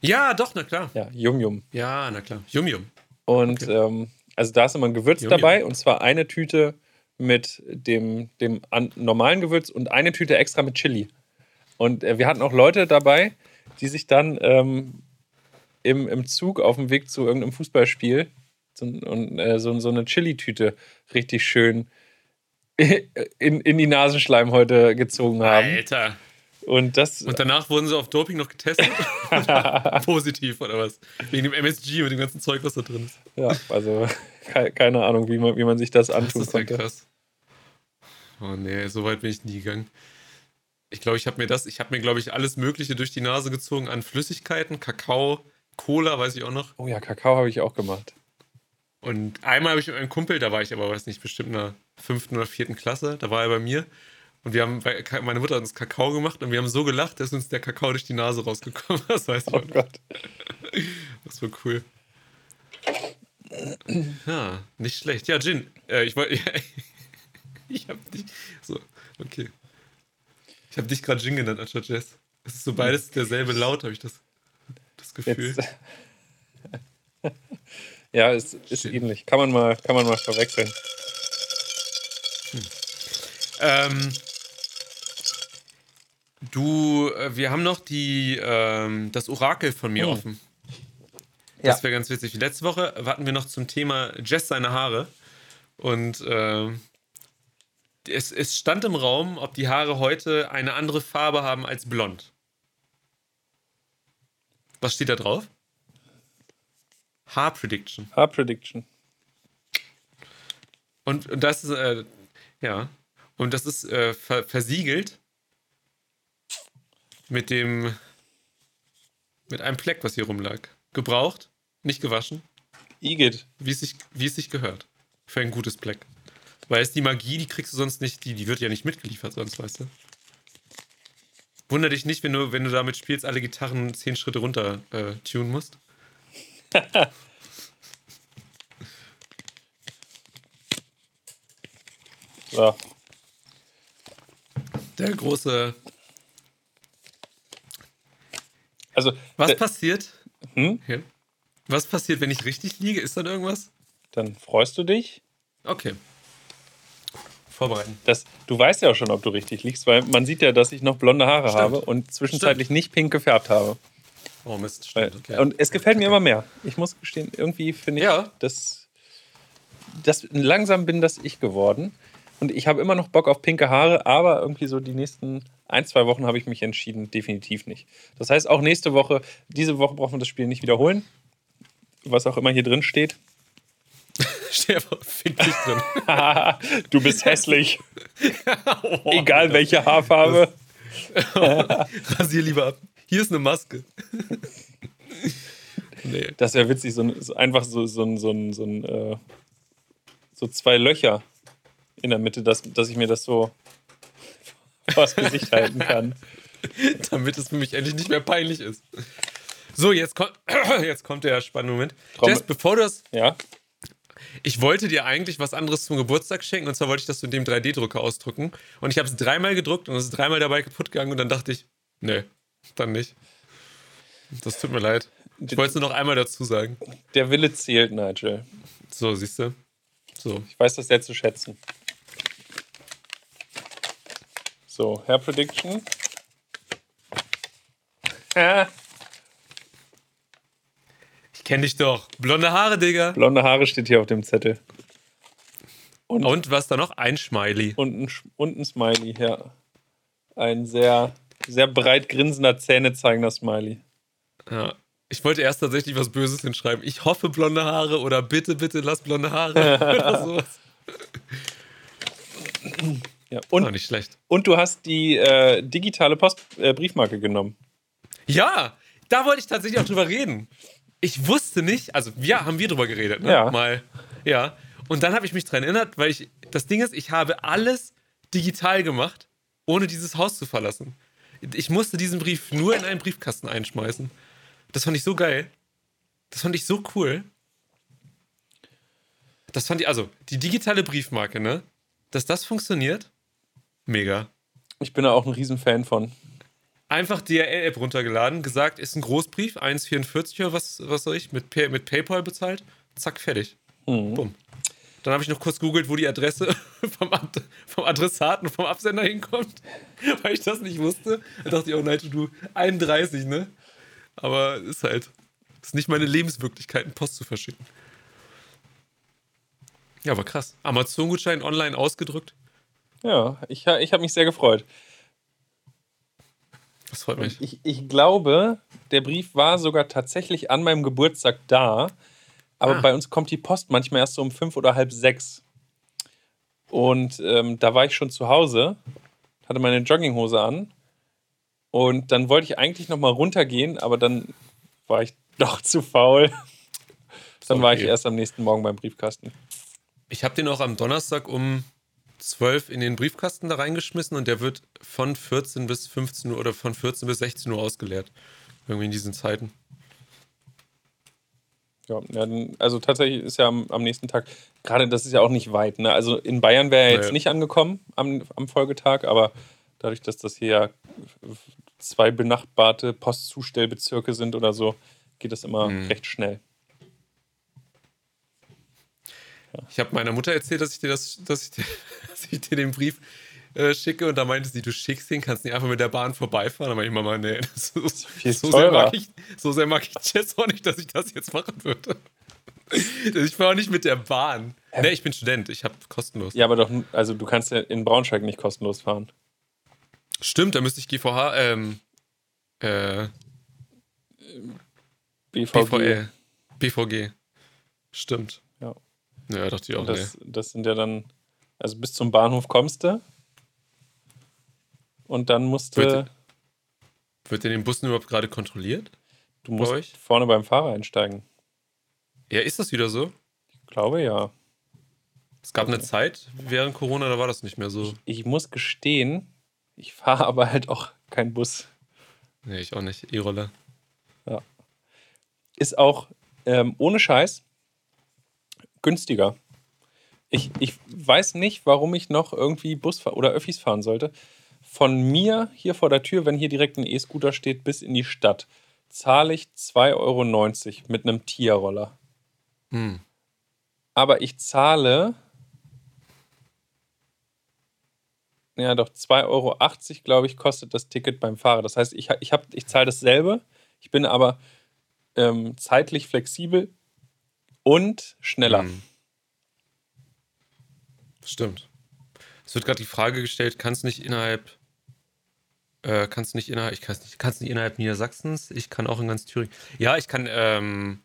Ja, doch, na klar. Ja, Yum Yum. Ja, na klar. Yum Yum. Und ähm, also da ist immer ein Gewürz Yum, dabei yum. und zwar eine Tüte mit dem, dem normalen Gewürz und eine Tüte extra mit Chili. Und äh, wir hatten auch Leute dabei, die sich dann ähm, im, im Zug auf dem Weg zu irgendeinem Fußballspiel so, und, äh, so, so eine Chili-Tüte richtig schön in, in die Nasenschleimhäute gezogen haben. Alter. Und das, Und danach wurden sie auf Doping noch getestet? Positiv oder was? Wegen dem MSG mit dem ganzen Zeug, was da drin ist. ja, also ke- keine Ahnung, wie man, wie man sich das Das antun ist ja konnte. krass. Oh nee, so weit bin ich nie gegangen. Ich glaube, ich habe mir das, ich habe mir, glaube ich, alles Mögliche durch die Nase gezogen an Flüssigkeiten, Kakao, Cola, weiß ich auch noch. Oh ja, Kakao habe ich auch gemacht. Und einmal habe ich mit einem Kumpel, da war ich aber, weiß nicht, bestimmt in der fünften oder vierten Klasse, da war er bei mir. Und wir haben, bei- meine Mutter hat uns Kakao gemacht und wir haben so gelacht, dass uns der Kakao durch die Nase rausgekommen ist. Das weiß ich Oh noch. Gott. Das war cool. Ja, nicht schlecht. Ja, Gin. Äh, ich wollte. ich hab dich. So, okay. Ich habe dich gerade Gin genannt anstatt Jess. Es ist so beides derselbe Laut, habe ich das, das Gefühl. Jetzt, ja, ist Shit. ähnlich. Kann man mal, kann man mal verwechseln. Ähm, du, äh, wir haben noch die, ähm, das Orakel von mir Hm. offen. Ja. Das wäre ganz witzig. Letzte Woche hatten wir noch zum Thema Jess seine Haare. Und ähm, es, es stand im Raum, ob die Haare heute eine andere Farbe haben als blond. Was steht da drauf? Haarprediction. Haarprediction. Und, und das ist, äh, ja, und das ist äh, ver versiegelt mit dem, mit einem Fleck, was hier rumlag. Gebraucht, nicht gewaschen, Igitt. wie es sich, wie es sich gehört. Für ein gutes Black. Weil es die Magie, die kriegst du sonst nicht, die, die wird ja nicht mitgeliefert sonst, weißt du. Wunder dich nicht, wenn du, wenn du damit spielst, alle Gitarren zehn Schritte runter äh, tunen musst. So. Der große. Also, Was der- passiert? Hm? Ja. Was passiert, wenn ich richtig liege? Ist dann irgendwas? dann freust du dich. Okay. Vorbereiten. dass du weißt ja auch schon, ob du richtig liegst, weil man sieht ja, dass ich noch blonde Haare Stimmt. habe und zwischenzeitlich nicht pink gefärbt habe. Oh Mist, stimmt. Okay. Und es gefällt mir immer mehr. Ich muss gestehen, irgendwie finde ich, Ja. dass, dass langsam bin das ich geworden. Und ich habe immer noch Bock auf pinke Haare, aber irgendwie so die nächsten ein, zwei Wochen habe ich mich entschieden, definitiv nicht. Das heißt, auch nächste Woche, diese Woche brauchen wir das Spiel nicht wiederholen. Was auch immer hier drin steht. Steh einfach fick dich drin. du bist hässlich. Egal welche Haarfarbe. Rasier lieber ab. Hier ist eine Maske. nee. Das wäre witzig, so, ein- so einfach so, so, ein- so, ein- so, ein, äh, so zwei Löcher in der Mitte, dass, dass ich mir das so vors Gesicht halten kann. Damit es für mich endlich nicht mehr peinlich ist. So, jetzt, kommt jetzt kommt der spannende Moment. Trommel- Jess, bevor du das. Ja, Ich wollte dir eigentlich was anderes zum Geburtstag schenken und zwar wollte ich das in dem 3D-Drucker ausdrucken. Und ich habe es dreimal gedruckt und es ist dreimal dabei kaputt gegangen und dann dachte ich, nee, dann nicht. Das tut mir leid. Ich wollte es nur noch einmal dazu sagen. der Wille zählt, Nigel. So, siehst du? So. Ich weiß das sehr zu schätzen. So, Hair Prediction. Ich kenne dich doch. Blonde Haare, Digga. blonde Haare steht hier auf dem Zettel. Und was da noch? Ein Smiley. Und ein, und ein Smiley, ja. Ein sehr, sehr breit grinsender, zähnezeigender Smiley. Ja. Ich wollte erst tatsächlich was Böses hinschreiben. Ich hoffe blonde Haare oder bitte, bitte lass blonde Haare. oder sowas. Ja. Und, Und, nicht schlecht. und du hast die äh, digitale Post äh, Briefmarke genommen. Ja, da wollte ich tatsächlich auch drüber reden. Ich wusste nicht, also ja, haben wir drüber geredet, ne? Ja. Mal. Ja. Und dann habe ich mich dran erinnert, weil ich, das Ding ist, ich habe alles digital gemacht, ohne dieses Haus zu verlassen. Ich musste diesen Brief nur in einen Briefkasten einschmeißen. Das fand ich so geil. Das fand ich so cool. Das fand ich, also, die digitale Briefmarke, ne? Dass das funktioniert, mega. Ich bin da auch ein Riesenfan von. Einfach DRL-App runtergeladen, gesagt, ist ein Großbrief, 1,44 oder was, was soll ich, mit, mit PayPal bezahlt, zack, fertig. Mhm. Bumm. Dann habe ich noch kurz googelt, wo die Adresse vom, Ad vom Adressaten, vom Absender hinkommt, weil ich das nicht wusste. Da dachte ich, oh nein, du 31, ne? Aber ist halt, ist nicht meine Lebenswirklichkeit, einen Post zu verschicken. Ja, aber krass. Amazon-Gutschein online ausgedrückt, Ja, ich, ich habe mich sehr gefreut. das freut mich. Ich, ich glaube, der Brief war sogar tatsächlich an meinem Geburtstag da. Aber Ah. bei uns kommt die Post manchmal erst so um fünf oder halb sechs. Und ähm, da war ich schon zu Hause, hatte meine Jogginghose an. Und dann wollte ich eigentlich noch mal runtergehen, aber dann war ich doch zu faul. Dann war ich Okay. erst am nächsten Morgen beim Briefkasten. Ich habe den auch am Donnerstag um 12 in den Briefkasten da reingeschmissen und der wird von 14 bis 15 Uhr oder von 14 bis 16 Uhr ausgeleert. Irgendwie in diesen Zeiten. Ja, also tatsächlich ist ja am, am nächsten Tag, gerade das ist ja auch nicht weit. Ne? Also in Bayern wäre er jetzt Naja. nicht angekommen am, am Folgetag, aber dadurch, dass das hier ja zwei benachbarte Postzustellbezirke sind oder so, geht das immer Mhm. recht schnell. Ich habe meiner Mutter erzählt, dass ich dir, das, dass ich dir, dass ich dir den Brief äh, schicke und da meinte sie, du schickst den, kannst nicht einfach mit der Bahn vorbeifahren. Da meinte ich, Mama, nee, so, viel so, sehr mag ich, so sehr mag ich Jess auch nicht, dass ich das jetzt machen würde. Ich fahre auch nicht mit der Bahn. Nee, ich bin Student, ich habe kostenlos. Ja, aber doch, also du kannst ja in Braunschweig nicht kostenlos fahren. Stimmt, da müsste ich GVH, ähm, äh, BVG. BVL, BVG. Stimmt. Ja. Ja, dachte ich auch, das, das sind ja dann, also bis zum Bahnhof kommst du. Und dann musst du, Wird-. Wird in den Bussen überhaupt gerade kontrolliert? du musst euch? vorne beim Fahrer einsteigen. Ja, ist das wieder so? Ich glaube ja. Es gab eine Zeit während Corona, da war das nicht mehr so. Ich muss gestehen, ich fahre aber halt auch keinen Bus. Nee, ich auch nicht. E-Roller. Ist auch ähm, ohne Scheiß günstiger. Ich, ich weiß nicht, warum ich noch irgendwie Bus oder Öffis fahren sollte. Von mir hier vor der Tür, wenn hier direkt ein E-Scooter steht, bis in die Stadt, zahle ich 2,90 Euro mit einem Tierroller. Hm. Aber ich zahle. Ja, doch 2,80 Euro, glaube ich, kostet das Ticket beim Fahrer. Das heißt, ich, ich, hab- ich zahle dasselbe. Ich bin aber ähm, zeitlich flexibel und schneller. Hm. Stimmt. Es wird gerade die Frage gestellt, kannst nicht innerhalb, äh, kannst nicht innerhalb, ich kann es nicht, kannst nicht innerhalb Niedersachsens, ich kann auch in ganz Thüringen. Ja, ich kann ähm,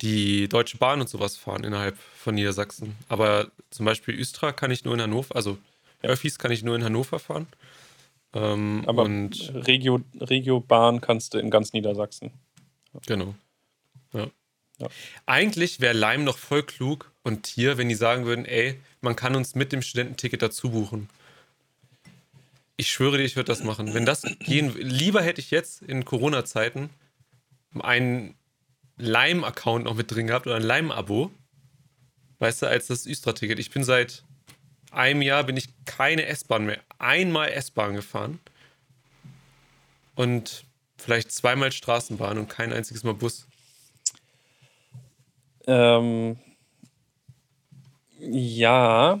die Deutsche Bahn und sowas fahren innerhalb von Niedersachsen. Aber zum Beispiel Östra kann ich nur in Hannover, also Öffis kann ich nur in Hannover fahren. Ähm, Aber und Regio, Regio-Bahn kannst du in ganz Niedersachsen. Genau. Ja. Ja. Eigentlich wäre Leim noch voll klug und Tier, wenn die sagen würden, ey, man kann uns mit dem Studententicket dazu buchen. Ich schwöre dir, ich würde das machen. Wenn das gehen, lieber hätte ich jetzt in Corona-Zeiten einen Lime-Account noch mit drin gehabt oder ein Lime-Abo, weißt du, als das Östra-Ticket. Ich bin seit einem Jahr bin ich keine S-Bahn mehr, einmal S-Bahn gefahren und vielleicht zweimal Straßenbahn und kein einziges Mal Bus. Ähm, ja,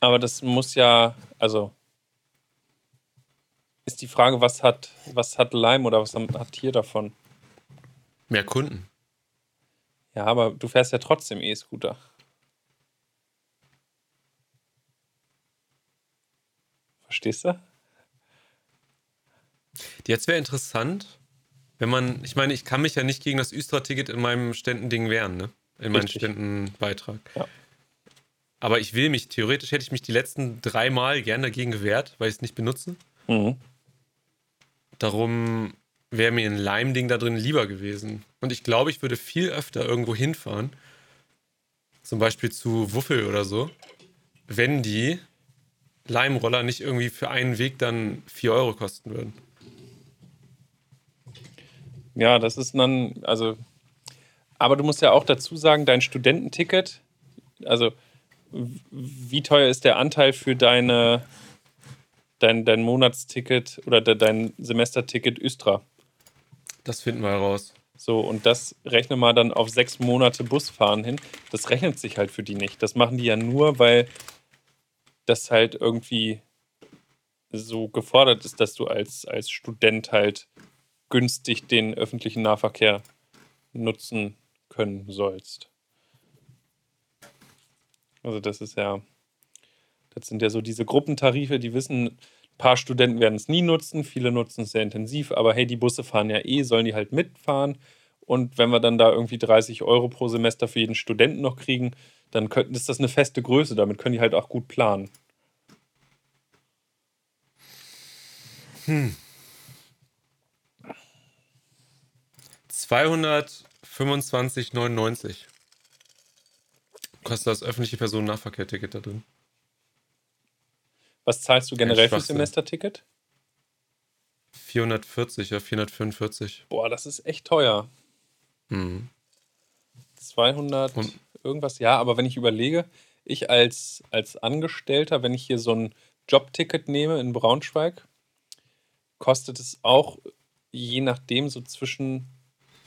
aber das muss ja, also ist die Frage, was hat, was hat Lime oder was hat Tier davon? Mehr Kunden. Ja, aber du fährst ja trotzdem E-Scooter. Verstehst du? Jetzt wäre interessant, wenn man, ich meine, ich kann mich ja nicht gegen das Östra-Ticket in meinem Ständending wehren, ne? In meinem. Ständenbeitrag. Ja. Aber ich will mich, theoretisch hätte ich mich die letzten drei Mal gern dagegen gewehrt, weil ich es nicht benutze. Mhm. Darum wäre mir ein Leim-Ding da drin lieber gewesen. Und ich glaube, ich würde viel öfter irgendwo hinfahren, zum Beispiel zu Wuffel oder so, wenn die Leimroller nicht irgendwie für einen Weg dann 4 Euro kosten würden. Ja, das ist dann, also, aber du musst ja auch dazu sagen, dein Studententicket, also wie teuer ist der Anteil für deine, dein, dein Monatsticket oder de, dein Semesterticket Östra? Das finden wir heraus. So, und das rechne mal dann auf sechs Monate Busfahren hin. Das rechnet sich halt für die nicht. Das machen die ja nur, weil das halt irgendwie so gefordert ist, dass du als, als Student halt günstig den öffentlichen Nahverkehr nutzen können sollst. Also das ist ja, das sind ja so diese Gruppentarife, die wissen, ein paar Studenten werden es nie nutzen, viele nutzen es sehr intensiv, aber hey, die Busse fahren ja eh, sollen die halt mitfahren. Und wenn wir dann da irgendwie 30 Euro pro Semester für jeden Studenten noch kriegen, dann könnten, ist das eine feste Größe, damit können die halt auch gut planen. Hm. 225,99 kostet das öffentliche Personennahverkehr-Ticket da drin. Was zahlst du generell für Schwachsinn. Semesterticket? 440 oder 445. Boah, das ist echt teuer. Mhm. 200 Und- irgendwas, ja, aber wenn ich überlege, ich als, als Angestellter, wenn ich hier so ein Jobticket nehme in Braunschweig, kostet es auch je nachdem so zwischen,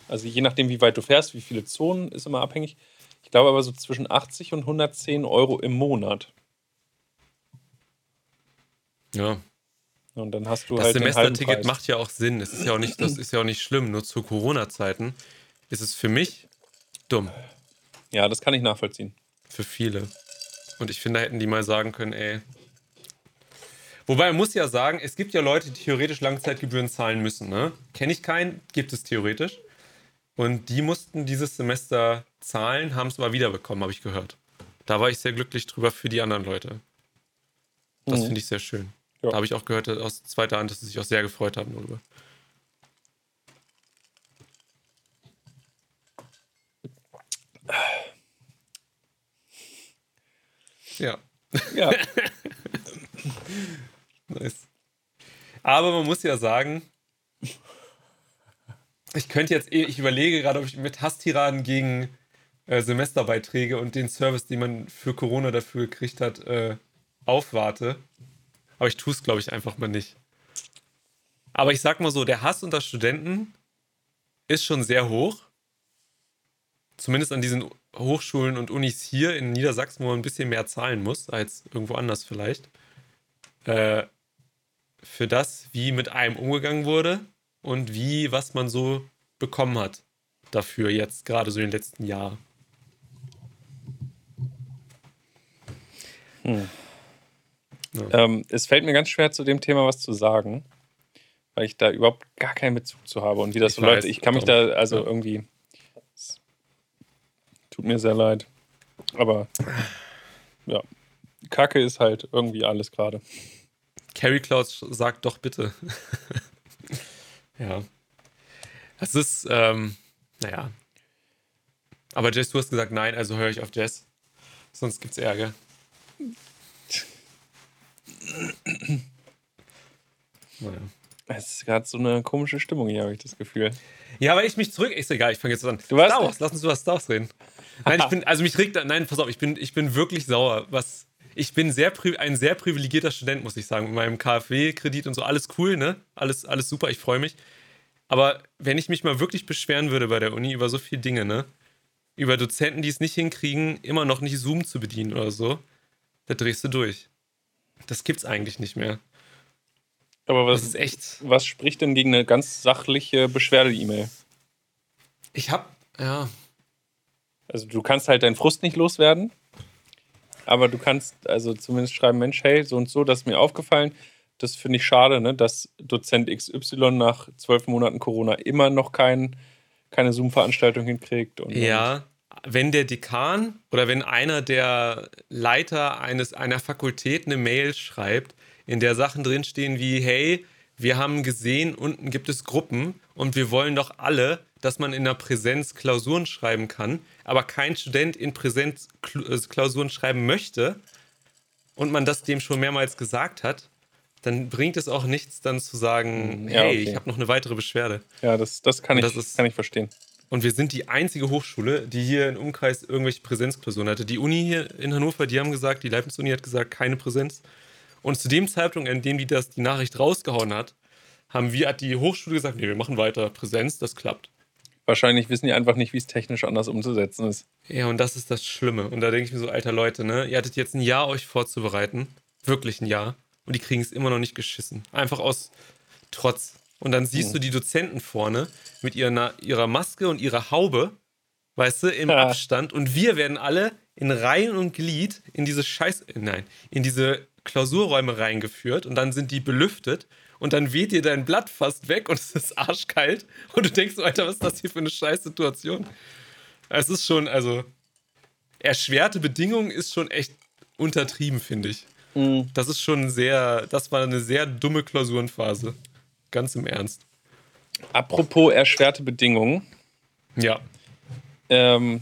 also je nachdem, wie weit du fährst, wie viele Zonen, ist immer abhängig. Ich glaube aber so zwischen 80 und 110 Euro im Monat. Ja, Und dann hast du das halt halben Semesterticket macht ja auch Sinn. Es ist ja auch nicht, das ist ja auch nicht schlimm. Nur zu Corona-Zeiten ist es für mich dumm. Ja, das kann ich nachvollziehen. Für viele. Und ich finde, da hätten die mal sagen können, ey. Wobei man muss ja sagen, es gibt ja Leute, die theoretisch Langzeitgebühren zahlen müssen. Ne? Kenne ich keinen, gibt es theoretisch. Und die mussten dieses Semester zahlen, haben es aber wiederbekommen, habe ich gehört. Da war ich sehr glücklich drüber für die anderen Leute. Das Mhm. finde ich sehr schön. Ja. Da habe ich auch gehört aus zweiter Hand, dass sie sich auch sehr gefreut haben darüber. Ja, Ja. nice. Aber man muss ja sagen, ich könnte jetzt, eh- ich überlege gerade, ob ich mit Hasstiraden gegen äh, Semesterbeiträge und den Service, den man für Corona dafür gekriegt hat, äh, aufwarte. Aber ich tue es, glaube ich, einfach mal nicht. Aber ich sag mal so, der Hass unter Studenten ist schon sehr hoch. Zumindest an diesen Hochschulen und Unis hier in Niedersachsen, wo man ein bisschen mehr zahlen muss, als irgendwo anders vielleicht. Äh, für das, wie mit einem umgegangen wurde und wie, was man so bekommen hat dafür jetzt, gerade so in den letzten Jahren. Ähm, es fällt mir ganz schwer, zu dem Thema was zu sagen, weil ich da überhaupt gar keinen Bezug zu habe. Und wie das Ich so weiß, Leute, ich kann mich da, also Ja. irgendwie. Tut mir sehr leid. Aber ja, Kacke ist halt irgendwie alles gerade. Carrie Clouds sagt doch bitte. ja. Das ist, ähm, naja. Aber Jess, du hast gesagt nein, also höre ich auf Jess. Sonst gibt's Ärger. naja. Es ist gerade so eine komische Stimmung hier, habe ich das Gefühl. Ja, weil ich mich zurück. Ist egal, ich fange jetzt an. Du warst- Star Wars, lass uns über Star Wars reden. Nein, ich bin, also mich regt, nein, pass auf, ich bin, ich bin wirklich sauer. Was, ich bin sehr, ein sehr privilegierter Student, muss ich sagen. Mit meinem KfW-Kredit und so, alles cool, ne? Alles, alles super, ich freue mich. Aber wenn ich mich mal wirklich beschweren würde bei der Uni über so viele Dinge, ne? Über Dozenten, die es nicht hinkriegen, immer noch nicht Zoom zu bedienen oder so, da drehst du durch. Das gibt's eigentlich nicht mehr. Aber Das was, ist echt. was spricht denn gegen eine ganz sachliche Beschwerde-E-Mail? Ich hab, ja, Also du kannst halt deinen Frust nicht loswerden, aber du kannst also zumindest schreiben, Mensch, hey, so und so, das ist mir aufgefallen. Das finde ich schade, ne, dass Dozent XY nach zwölf Monaten Corona immer noch kein, keine Zoom-Veranstaltung hinkriegt. Und, Ja, wenn der Dekan oder wenn einer der Leiter eines, einer Fakultät eine Mail schreibt, in der Sachen drinstehen wie, hey, wir haben gesehen, unten gibt es Gruppen und wir wollen doch alle, dass man in der Präsenz Klausuren schreiben kann, aber kein Student in Präsenz Kl- äh, Klausuren schreiben möchte und man das dem schon mehrmals gesagt hat, dann bringt es auch nichts, dann zu sagen, Ja, hey, okay. ich habe noch eine weitere Beschwerde. Ja, das, das, kann, ich, das ist- kann ich verstehen. Und wir sind die einzige Hochschule, die hier im Umkreis irgendwelche Präsenzklausuren hatte. Die Uni hier in Hannover, die haben gesagt, die Leibniz-Uni hat gesagt, keine Präsenz. Und zu dem Zeitpunkt, an dem die das die Nachricht rausgehauen hat, haben wir, hat die Hochschule gesagt, nee, wir machen weiter Präsenz, das klappt. Wahrscheinlich wissen die einfach nicht, wie es technisch anders umzusetzen ist. Ja, und das ist das Schlimme. Und da denke ich mir so, alter Leute, ne, ihr hattet jetzt ein Jahr euch vorzubereiten, wirklich ein Jahr, und die kriegen es immer noch nicht geschissen. Einfach aus Trotz. Und dann siehst du die Dozenten vorne mit ihrer, ihrer Maske und ihrer Haube, weißt du, im Ja. Abstand. Und wir werden alle in Reihen und Glied in diese Scheiß, nein, in diese Klausurräume reingeführt und dann sind die belüftet und dann weht dir dein Blatt fast weg und es ist arschkalt und du denkst so, Alter, was ist das hier für eine scheiß Situation? Es ist schon, also, erschwerte Bedingungen ist schon echt untertrieben, finde ich. Das ist schon sehr, das war eine sehr dumme Klausurenphase. Ganz im Ernst. Apropos erschwerte Bedingungen. Ja. Ähm,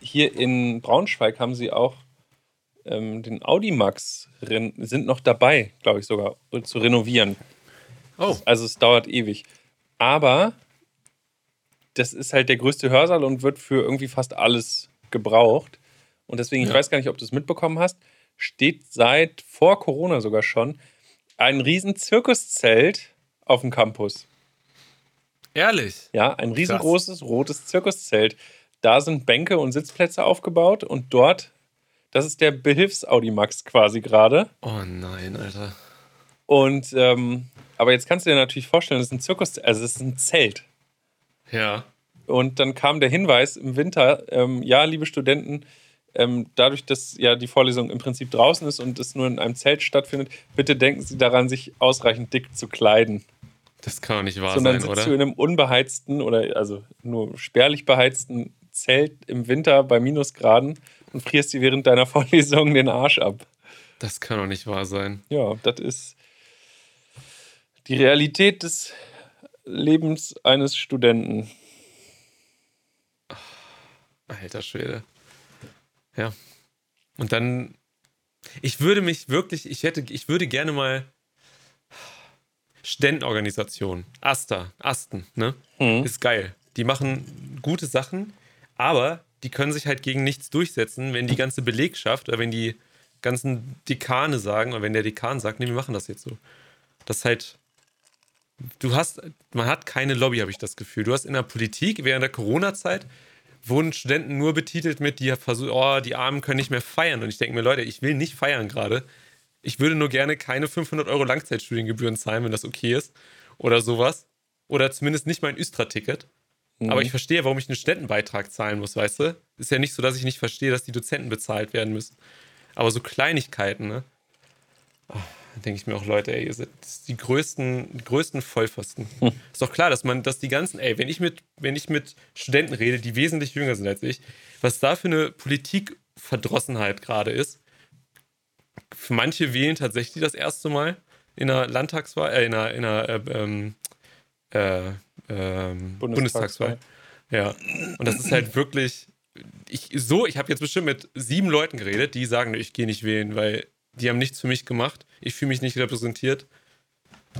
hier in Braunschweig haben sie auch ähm, den Audimax sind noch dabei, glaube ich sogar, zu renovieren. Oh. Also es dauert ewig. Aber das ist halt der größte Hörsaal und wird für irgendwie fast alles gebraucht. Und deswegen, ich Ja. weiß gar nicht, ob du es mitbekommen hast, steht seit vor Corona sogar schon ein riesen Zirkuszelt auf dem Campus. Ehrlich? Ja, ein riesengroßes rotes Zirkuszelt. Da sind Bänke und Sitzplätze aufgebaut und dort, das ist der Behilfs-Audimax quasi gerade. Oh nein, Alter. Und, ähm, aber jetzt kannst du dir natürlich vorstellen, das ist ein Zirkus, also das ist ein Zelt. Ja. Und dann kam der Hinweis im Winter, ähm, ja, liebe Studenten, ähm, dadurch, dass ja die Vorlesung im Prinzip draußen ist und es nur in einem Zelt stattfindet, bitte denken Sie daran, sich ausreichend dick zu kleiden. Das kann doch nicht wahr Sondern sein, sitzt oder? du in einem unbeheizten oder also nur spärlich beheizten Zelt im Winter bei Minusgraden und frierst dir während deiner Vorlesung den Arsch ab. Das kann doch nicht wahr sein. Ja, das ist die Realität des Lebens eines Studenten. Alter Schwede. Ja. Und dann, ich würde mich wirklich, ich hätte, ich würde gerne mal Studentenorganisation, Asta, Asten, ne? Mhm. Ist geil. Die machen gute Sachen, aber die können sich halt gegen nichts durchsetzen, wenn die ganze Belegschaft oder wenn die ganzen Dekane sagen oder wenn der Dekan sagt, nee, wir machen das jetzt so. Das ist halt, du hast, man hat keine Lobby, habe ich das Gefühl. Du hast in der Politik während der Corona-Zeit wurden Studenten nur betitelt mit, die versuchen, oh, die Armen können nicht mehr feiern. Und ich denke mir, Leute, ich will nicht feiern gerade. Ich würde nur gerne keine 500 Euro Langzeitstudiengebühren zahlen, wenn das okay ist. Oder sowas. Oder zumindest nicht mein Östra-Ticket. Aber ich verstehe, warum ich einen Studentenbeitrag zahlen muss, weißt du? Ist ja nicht so, dass ich nicht verstehe, dass die Dozenten bezahlt werden müssen. Aber so Kleinigkeiten, ne? Ah, Da denke ich mir auch, Leute, ey, ihr seid die größten, die größten Vollpfosten. Ist doch klar, dass man, dass die ganzen, ey, wenn ich mit, wenn ich mit Studenten rede, die wesentlich jünger sind als ich, was da für eine Politikverdrossenheit gerade ist. Für manche wählen tatsächlich das erste Mal in einer Landtagswahl, äh, in einer, in einer äh, ähm, äh, ähm, Bundestagswahl. Ja. Und das ist halt wirklich. Ich, so, ich habe jetzt bestimmt mit sieben Leuten geredet, die sagen, ich gehe nicht wählen, weil die haben nichts für mich gemacht. Ich fühle mich nicht repräsentiert.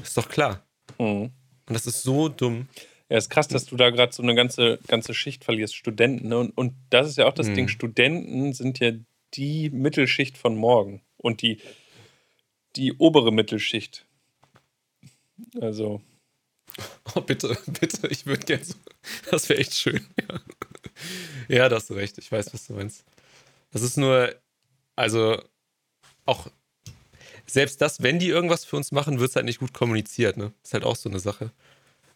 Ist doch klar. Mhm. Und das ist so dumm. Ja, ist krass, dass du da gerade so eine ganze, ganze Schicht verlierst, Studenten. Ne? Und, und das ist ja auch das Mhm. Ding, Studenten sind ja die Mittelschicht von morgen und die, die obere Mittelschicht. Also, Oh, bitte, bitte, ich würde gerne so. Das wäre echt schön. Ja. ja, da hast du recht. Ich weiß, was du meinst. Das ist nur, also auch selbst das, wenn die irgendwas für uns machen, wird es halt nicht gut kommuniziert. Ne? Ist halt auch so eine Sache.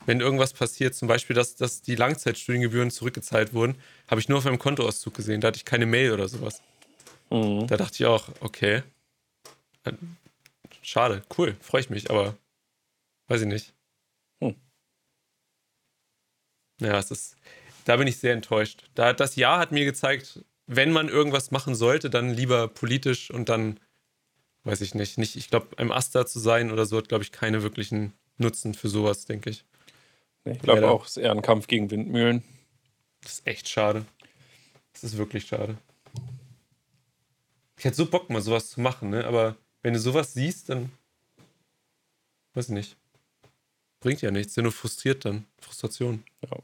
Wenn irgendwas passiert, zum Beispiel, dass, dass die Langzeitstudiengebühren zurückgezahlt wurden, habe ich nur auf meinem Kontoauszug gesehen. Da hatte ich keine Mail oder sowas. mhm. Da dachte ich auch, okay. Schade, cool, freue ich mich, aber weiß ich nicht. Hm. Ja, es ist, da bin ich sehr enttäuscht. Da, das Jahr hat mir gezeigt, wenn man irgendwas machen sollte, dann lieber politisch und dann, weiß ich nicht, nicht, ich glaube, einem Aster zu sein oder so hat, glaube ich, keine wirklichen Nutzen für sowas, denke ich. ich glaube auch, es ist eher ein Kampf gegen Windmühlen. Das ist echt schade. Das ist wirklich schade. Ich hätte so Bock, mal sowas zu machen, ne? Aber wenn du sowas siehst, dann. Weiß ich nicht. Bringt ja nichts, ja nur frustriert dann. Frustration. Ja.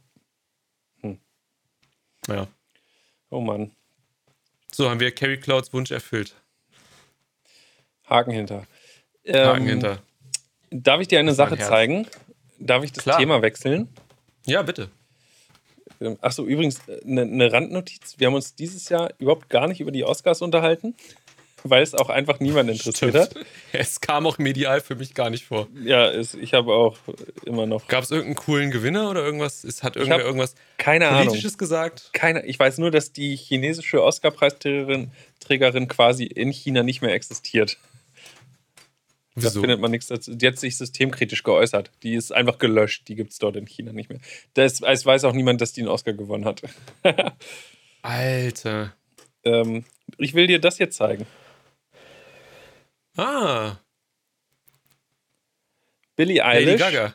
Ja. Oh Mann, So haben wir Carrie Clouds Wunsch erfüllt. Haken hinter. Haken Ähm, hinter. Darf ich dir eine Sache Herz. zeigen? Darf ich das Klar. Thema wechseln? Ja, bitte. Ähm, Achso, übrigens, eine ne Randnotiz. Wir haben uns dieses Jahr überhaupt gar nicht über die Oscars unterhalten, weil es auch einfach niemand interessiert hat. Es kam auch medial für mich gar nicht vor. Ja, es, ich habe auch immer noch Gab es irgendeinen coolen Gewinner oder irgendwas? Es hat irgendwer irgendwas keine Ahnung. Politisches gesagt? Keine, ich weiß nur, dass die chinesische Oscar-Preisträgerin Trägerin quasi in China nicht mehr existiert. Da Wieso? findet man nichts dazu. Die hat sich systemkritisch geäußert. Die ist einfach gelöscht. Die gibt es dort in China nicht mehr. Das, es weiß auch niemand, dass die einen Oscar gewonnen hat. Alter. ähm, ich will dir das jetzt zeigen. Ah, Billie Lady Eilish. Gaga.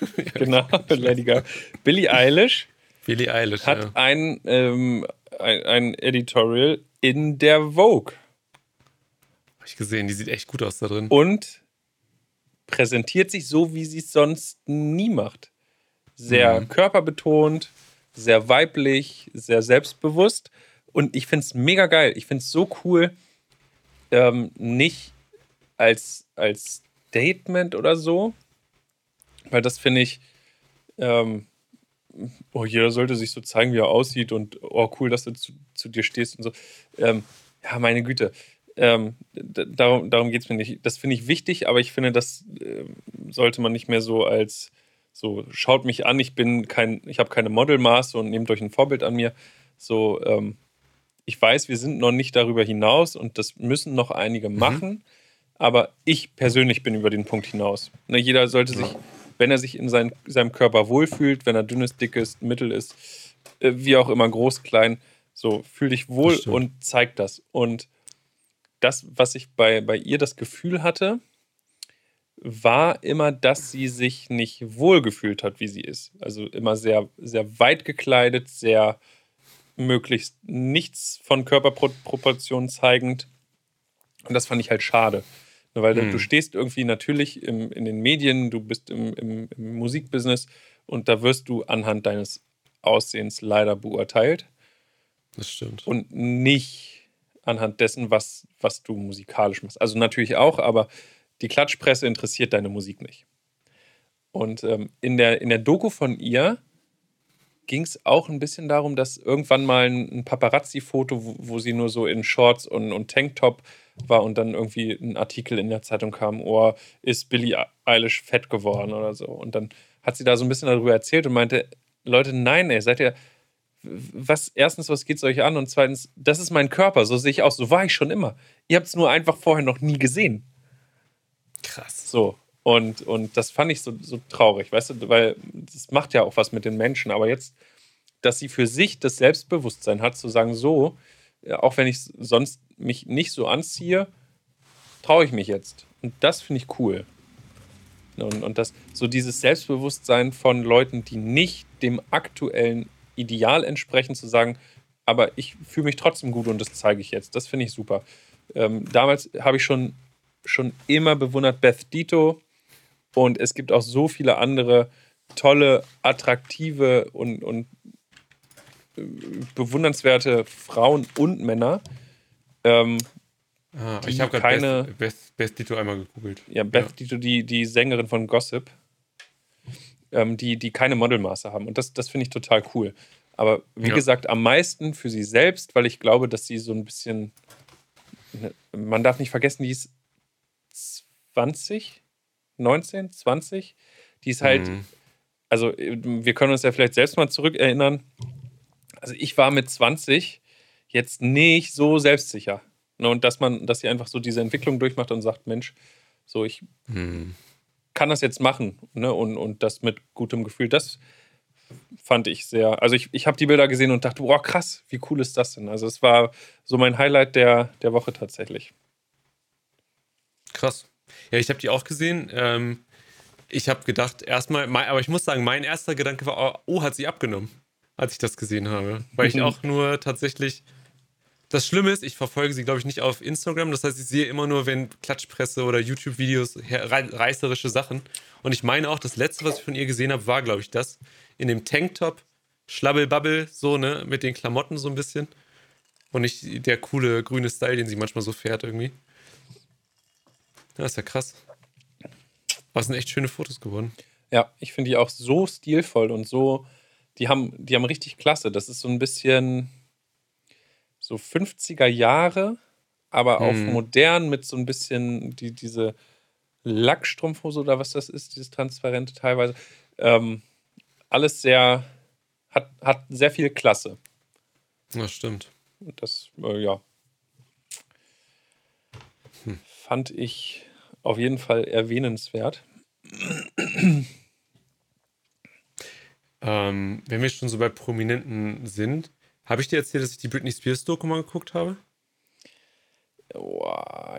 Genau, Lady Gaga. Billie Eilish Billie Eilish. hat ja. ein, ähm, ein, ein Editorial in der Vogue Hab ich gesehen, die sieht echt gut aus da drin. und präsentiert sich so, wie sie es sonst nie macht. Sehr Mhm. körperbetont, sehr weiblich, sehr selbstbewusst. Und ich finde es mega geil. Ich finde es so cool, ähm, nicht als, als Statement oder so, weil das finde ich, ähm, oh, jeder sollte sich so zeigen, wie er aussieht und oh, cool, dass du zu, zu dir stehst und so. Ähm, ja, meine Güte. Ähm, darum darum geht es mir nicht. Das finde ich wichtig, aber ich finde, das ähm, sollte man nicht mehr so als So, schaut mich an, ich bin kein, ich habe keine Modelmaße und nehmt euch ein Vorbild an mir. So, ähm, ich weiß, wir sind noch nicht darüber hinaus und das müssen noch einige mhm. Aber ich persönlich bin über den Punkt hinaus. Ne, jeder sollte sich, wenn er sich in sein, seinem Körper wohlfühlt, wenn er dünn ist, dick ist, mittel ist, äh, wie auch immer, groß, klein, so, fühl dich wohl und zeig das. Und das, was ich bei, bei ihr das Gefühl hatte, war immer, dass sie sich nicht wohlgefühlt hat, wie sie ist. Also immer sehr, sehr weit gekleidet, sehr möglichst nichts von Körperproportionen zeigend. Und das fand ich halt schade. Weil hm. du stehst irgendwie natürlich im, in den Medien, du bist im, im, im Musikbusiness und da wirst du anhand deines Aussehens leider beurteilt. Das stimmt. Und nicht anhand dessen, was, was du musikalisch machst. Also natürlich auch, aber die Klatschpresse interessiert deine Musik nicht. Und ähm, in, der, in der Doku von ihr ging es auch ein bisschen darum, dass irgendwann mal ein, Paparazzi-Foto, wo, wo, sie nur so in Shorts und, und Tanktop war und dann irgendwie ein Artikel in der Zeitung kam, oh, ist Billie Eilish fett geworden oder so. Und dann hat sie da so ein bisschen darüber erzählt und meinte, Leute, nein, ey, seid ihr, was, erstens, was geht es euch an? Und zweitens, das ist mein Körper, so sehe ich aus, so war ich schon immer. Ihr habt es nur einfach vorher noch nie gesehen. Krass. So. Und, und das fand ich so, so traurig, weißt du, weil das macht ja auch was mit den Menschen. Aber jetzt, dass sie für sich das Selbstbewusstsein hat, zu sagen, so, auch wenn ich sonst mich nicht so anziehe, traue ich mich jetzt. Und das finde ich cool. Und, und das, so dieses Selbstbewusstsein von Leuten, die nicht dem aktuellen Ideal entsprechen, zu sagen, aber ich fühle mich trotzdem gut und das zeige ich jetzt. Das finde ich super. Ähm, damals habe ich schon schon immer bewundert Beth Dito. Und es gibt auch so viele andere tolle, attraktive und, und äh, bewundernswerte Frauen und Männer. Ähm, ah, ich habe gerade Beth, Beth, Beth, Dito einmal gegoogelt. Ja, Beth ja. Dito, die, die Sängerin von Gossip, ähm, die, die keine Modelmaße haben. Und das, das finde ich total cool. Aber wie ja. gesagt, am meisten für sie selbst, weil ich glaube, dass sie so ein bisschen. Ne, man darf nicht vergessen, die ist 20, 19, 20. Die ist halt, mhm. also wir können uns ja vielleicht selbst mal zurückerinnern. Also ich war mit 20 jetzt nicht so selbstsicher. Ne, und dass man, dass sie einfach so diese Entwicklung durchmacht und sagt, Mensch, so ich mhm. kann das jetzt machen. Ne? Und, und das mit gutem Gefühl. Das fand ich sehr. Also ich, ich habe die Bilder gesehen und dachte, boah, krass, wie cool ist das denn? Also es war so mein Highlight der, der Woche tatsächlich. Krass. Ja, ich habe die auch gesehen. Ähm, ich habe gedacht, erstmal, aber ich muss sagen, mein erster Gedanke war, oh, hat sie abgenommen, als ich das gesehen habe. Weil ich auch nur tatsächlich. Das Schlimme ist, ich verfolge sie, glaube ich, nicht auf Instagram. Das heißt, ich sehe immer nur, wenn Klatschpresse oder YouTube-Videos, reißerische Sachen. Und ich meine auch, das letzte, was ich von ihr gesehen habe, war, glaube ich, das in dem Tanktop, Schlabbelbabbel, so, ne, mit den Klamotten so ein bisschen. Und nicht der coole grüne Style, den sie manchmal so fährt irgendwie. Ja, ist ja krass. Aber es sind echt schöne Fotos geworden. Ja, ich finde die auch so stilvoll und so, die haben, die haben richtig klasse. Das ist so ein bisschen so 50er Jahre, aber auch hm. modern mit so ein bisschen die, diese Lackstrumpfhose oder was das ist, dieses transparente teilweise. Ähm, alles sehr, hat, hat sehr viel Klasse. Das stimmt. Das, äh, ja. Hm. Fand ich auf jeden Fall erwähnenswert. Ähm, wenn wir schon so bei Prominenten sind, habe ich dir erzählt, dass ich die Britney Spears Doku mal geguckt habe?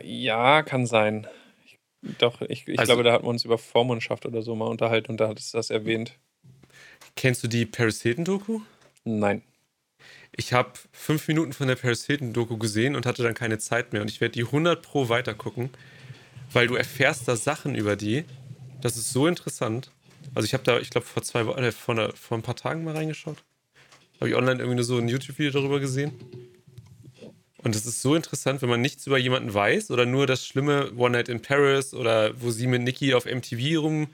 ja, kann sein. Ich, doch, ich, ich also, glaube, da hatten wir uns über Vormundschaft oder so mal unterhalten und da hattest du das erwähnt. Kennst du die Paris Hilton Doku? Nein. Ich habe fünf Minuten von der Paris Hilton Doku gesehen und hatte dann keine Zeit mehr und ich werde die 100 pro weitergucken weil du erfährst da Sachen über die. Das ist so interessant. Also ich habe da, ich glaube, vor zwei Wochen, äh, vor, vor ein paar Tagen mal reingeschaut. Habe ich online irgendwie nur so ein YouTube-Video darüber gesehen. Und es ist so interessant, wenn man nichts über jemanden weiß oder nur das schlimme One Night in Paris oder wo sie mit Nikki auf MTV rum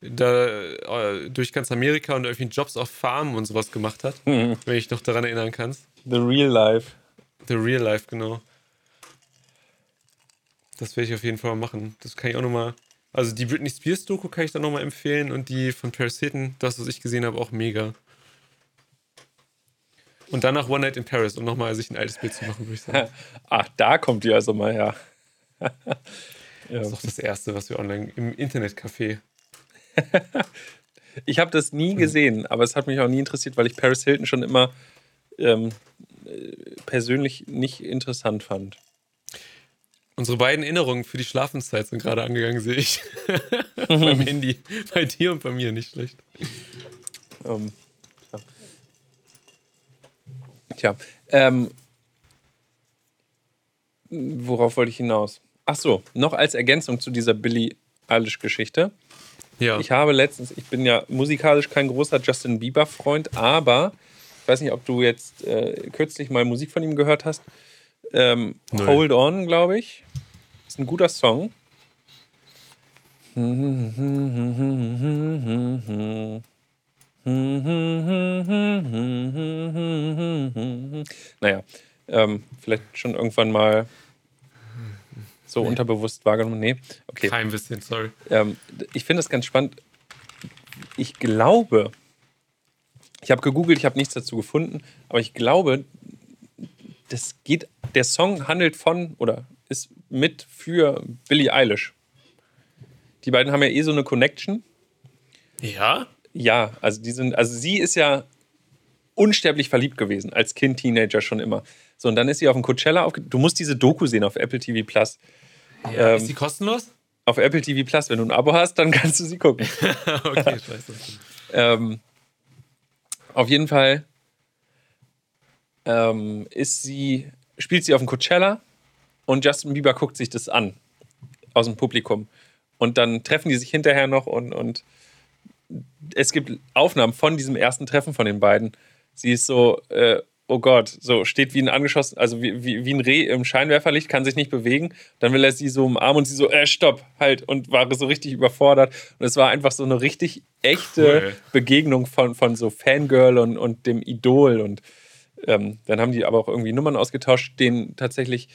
da, äh, durch ganz Amerika und irgendwie Jobs auf Farmen und sowas gemacht hat. Mhm. Wenn ich noch daran erinnern kannst. The Real Life. The Real Life, genau. Das werde ich auf jeden Fall mal machen. Das kann ich auch nochmal Also die Britney Spears Doku kann ich dann nochmal empfehlen und die von Paris Hilton, das, was ich gesehen habe, auch mega. Und dann nach One Night in Paris, um nochmal sich ein altes Bild zu machen, würde ich sagen. Ach, da kommt die also mal her. Das ist doch das Erste, was wir online im Internetcafé. Ich habe das nie gesehen, aber es hat mich auch nie interessiert, weil ich Paris Hilton schon immer ähm, äh, persönlich nicht interessant fand. Unsere beiden Erinnerungen für die Schlafenszeit sind gerade angegangen, sehe ich. Beim Handy. Bei dir und bei mir, nicht schlecht. Ähm, ja. Tja, ähm, worauf wollte ich hinaus? Ach so, noch als Ergänzung zu dieser Billie Eilish-Geschichte. Ja. Ich habe letztens, ich bin ja musikalisch kein großer Justin Bieber-Freund, aber ich weiß nicht, ob du jetzt äh, kürzlich mal Musik von ihm gehört hast. Ähm. Hold On, glaube ich. Ist ein guter Song. Naja, ähm, vielleicht schon irgendwann mal so unterbewusst wahrgenommen. Nee, okay. Kein bisschen, sorry. Ähm, ich finde das ganz spannend. Ich glaube, ich habe gegoogelt, ich habe nichts dazu gefunden, aber ich glaube, das geht, der Song handelt von oder ist mit für Billie Eilish. Die beiden haben ja eh so eine Connection. Ja? Ja, also die sind, also sie ist ja unsterblich verliebt gewesen, als Kind, Teenager schon immer. So, und dann ist sie auf dem Coachella aufge Du musst diese Doku sehen auf Apple TV Plus. ja. Ähm, ist die kostenlos? Auf Apple TV Plus, wenn du ein Abo hast, dann kannst du sie gucken. okay, ich weiß das. Ähm, auf jeden Fall ähm, ist sie, spielt sie auf dem Coachella und Justin Bieber guckt sich das an aus dem Publikum. Und dann treffen die sich hinterher noch und, und es gibt Aufnahmen von diesem ersten Treffen von den beiden. Sie ist so, äh, oh Gott, so steht wie ein angeschossen, also wie, wie, wie ein Reh im Scheinwerferlicht, kann sich nicht bewegen. Dann will er sie so umarmen und sie so, äh, stopp, halt, und war so richtig überfordert. Und es war einfach so eine richtig echte Cool. Begegnung von, von so Fangirl und, und dem Idol. Und ähm, dann haben die aber auch irgendwie Nummern ausgetauscht, denen tatsächlich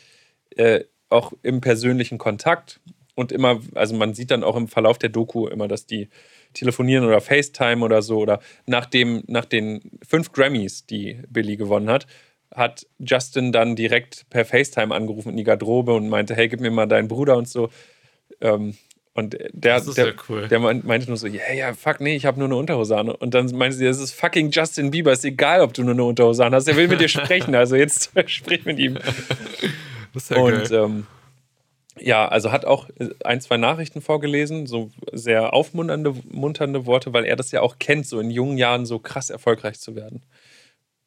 äh, auch im persönlichen Kontakt und immer, also man sieht dann auch im Verlauf der Doku immer, dass die telefonieren oder FaceTime oder so oder nach, dem, nach den fünf Grammys, die Billy gewonnen hat, hat Justin dann direkt per FaceTime angerufen in die Garderobe und meinte, hey, gib mir mal deinen Bruder und so. Ähm, und der, der, cool. der meint- meinte nur so, ja, ja, fuck, nee, ich habe nur eine Unterhose an. Und dann meinte sie, das ist fucking Justin Bieber, ist egal, ob du nur eine Unterhose an hast, er will mit dir sprechen, also jetzt sprich mit ihm. Das ist ja Und geil. ähm, ja, also hat auch äh, ein, zwei Nachrichten vorgelesen, so sehr aufmunternde munternde Worte, weil er das ja auch kennt, so in jungen Jahren so krass erfolgreich zu werden.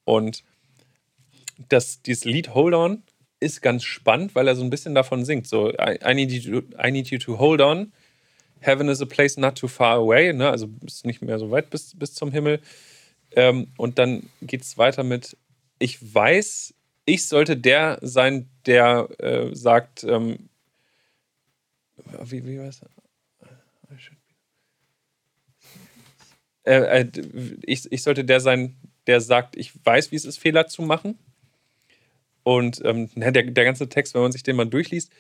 Und das, dieses Lied Hold On ist ganz spannend, weil er so ein bisschen davon singt. So, I, I, need, you to, I need you to hold on. Heaven is a place not too far away. Ne? Also ist nicht mehr so weit bis, bis zum Himmel. Ähm, und dann geht es weiter mit, ich weiß, ich sollte der sein, der äh, sagt, ähm, wie, wie war? Äh, äh, ich, ich sollte der sein, der sagt, ich weiß, wie es ist, Fehler zu machen. Und ähm, der, der ganze Text, wenn man sich den mal durchliest,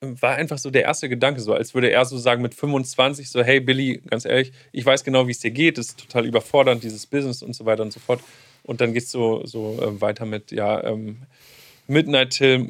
war einfach so der erste Gedanke, so als würde er so sagen mit 25, so, hey Billy, ganz ehrlich, ich weiß genau, wie es dir geht, es ist total überfordernd, dieses Business und so weiter und so fort. Und dann geht es so, so äh, weiter mit, ja, ähm, Midnight till,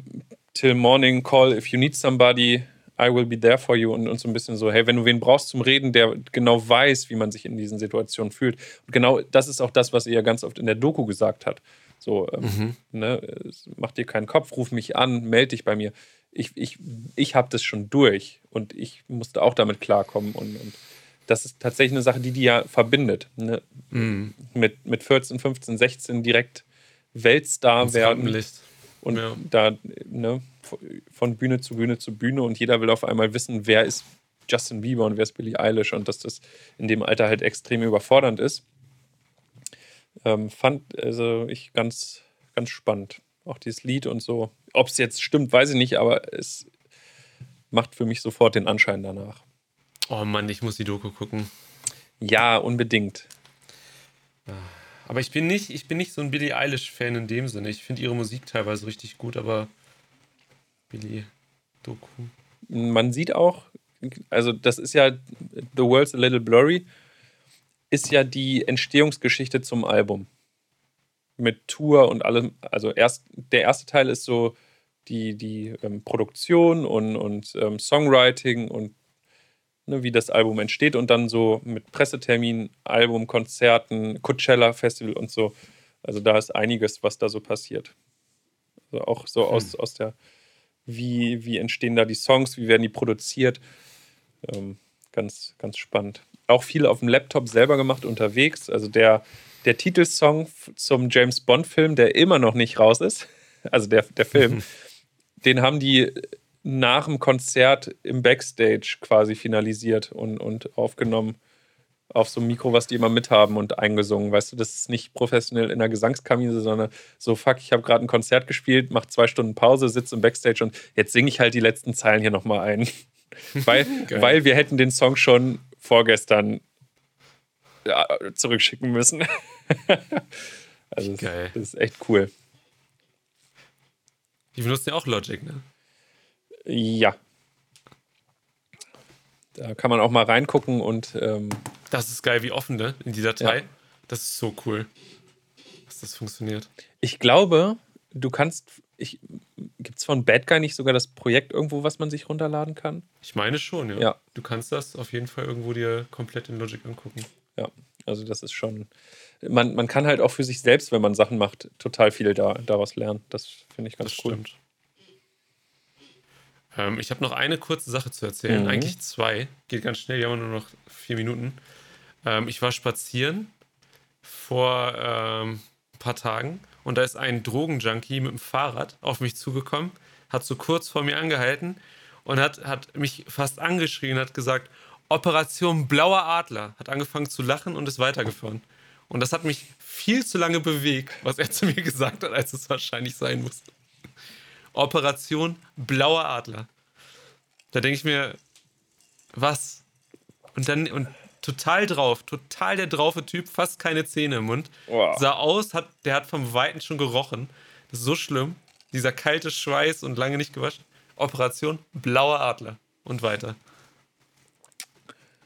till morning call, if you need somebody, I will be there for you. Und, und so ein bisschen so, hey, wenn du wen brauchst zum Reden, der genau weiß, wie man sich in diesen Situationen fühlt. Und genau das ist auch das, was er ja ganz oft in der Doku gesagt hat. So, ähm, ne, es- mach dir keinen Kopf, ruf mich an, melde dich bei mir. Ich, ich, ich habe das schon durch und ich musste auch damit klarkommen. Und, und das ist tatsächlich eine Sache, die die ja verbindet. Ne? Mit, mit 14, 15, 16 direkt Weltstar werden Rampenlicht. Und Ja. da ne, von Bühne zu Bühne zu Bühne und jeder will auf einmal wissen, wer ist Justin Bieber und wer ist Billie Eilish und dass das in dem Alter halt extrem überfordernd ist. Ähm, fand also ich ganz, ganz spannend. Auch dieses Lied und so. Ob es jetzt stimmt, weiß ich nicht, aber es macht für mich sofort den Anschein danach. Oh Mann, ich muss die Doku gucken. Ja, unbedingt. Aber ich bin nicht, ich bin nicht so ein Billie Eilish-Fan in dem Sinne. Ich finde ihre Musik teilweise richtig gut, aber Billie Doku. Man sieht auch, also das ist ja The World's a Little Blurry, ist ja die Entstehungsgeschichte zum Album. Mit Tour und allem. Also erst, der erste Teil ist so die, die ähm, Produktion und, und ähm, Songwriting und ne, wie das Album entsteht und dann so mit Pressetermin, Album, Konzerten, Coachella Festival und so. Also da ist einiges, was da so passiert. Also auch so hm. aus, aus der, wie, wie entstehen da die Songs, wie werden die produziert. Ähm, ganz, ganz spannend. Auch viel auf dem Laptop selber gemacht unterwegs. Also der, der Titelsong zum James Bond-Film, der immer noch nicht raus ist, also der, der Film, den haben die nach dem Konzert im Backstage quasi finalisiert und, und aufgenommen auf so einem Mikro, was die immer mithaben und eingesungen. Weißt du, das ist nicht professionell in der Gesangskabine, sondern so, fuck, ich habe gerade ein Konzert gespielt, mach zwei Stunden Pause, sitze im Backstage und jetzt singe ich halt die letzten Zeilen hier nochmal ein. weil, weil wir hätten den Song schon vorgestern ja, zurückschicken müssen. also. Das, das ist echt cool. Die benutzen ja auch Logic, ne? Ja. Da kann man auch mal reingucken und. Ähm, das ist geil, wie offen, ne? In die Datei. Ja. Das ist so cool, dass das funktioniert. Ich glaube, du kannst. Gibt es von Bad Guy nicht sogar das Projekt irgendwo, was man sich runterladen kann? Ich meine schon, ja. ja. Du kannst das auf jeden Fall irgendwo dir komplett in Logic angucken. Ja, also das ist schon. Man, man kann halt auch für sich selbst, wenn man Sachen macht, total viel da, daraus lernen. Das finde ich ganz das cool. Stimmt. Ähm, ich habe noch eine kurze Sache zu erzählen, mhm. eigentlich zwei. Geht ganz schnell, wir haben nur noch vier Minuten. Ähm, ich war spazieren vor ähm, ein paar Tagen und da ist ein Drogenjunkie mit dem Fahrrad auf mich zugekommen, hat so kurz vor mir angehalten und hat, hat mich fast angeschrien, hat gesagt, Operation Blauer Adler, hat angefangen zu lachen und ist weitergefahren. Und das hat mich viel zu lange bewegt, was er zu mir gesagt hat, als es wahrscheinlich sein muss. Operation Blauer Adler. Da denke ich mir, was? Und dann, und total drauf, total der draufe Typ, fast keine Zähne im Mund. Wow. Sah aus, hat, der hat vom Weiten schon gerochen. Das ist so schlimm. Dieser kalte Schweiß und lange nicht gewaschen. Operation Blauer Adler. Und weiter.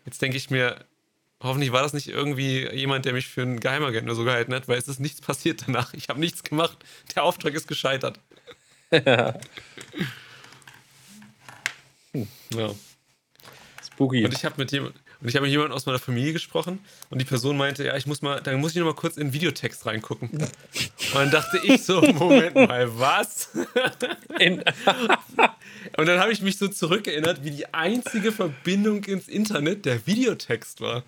Jetzt denke ich mir, hoffentlich war das nicht irgendwie jemand, der mich für einen Geheimagent oder so gehalten hat, weil es ist nichts passiert danach. Ich habe nichts gemacht. Der Auftrag ist gescheitert. Hm, ja. Spooky. Und ich habe mit jemandem. Und ich habe mit jemandem aus meiner Familie gesprochen und die Person meinte, ja, ich muss mal, dann muss ich noch mal kurz in den Videotext reingucken. Und dann dachte ich so, Moment mal, was? und dann habe ich mich so zurückerinnert, wie die einzige Verbindung ins Internet der Videotext war.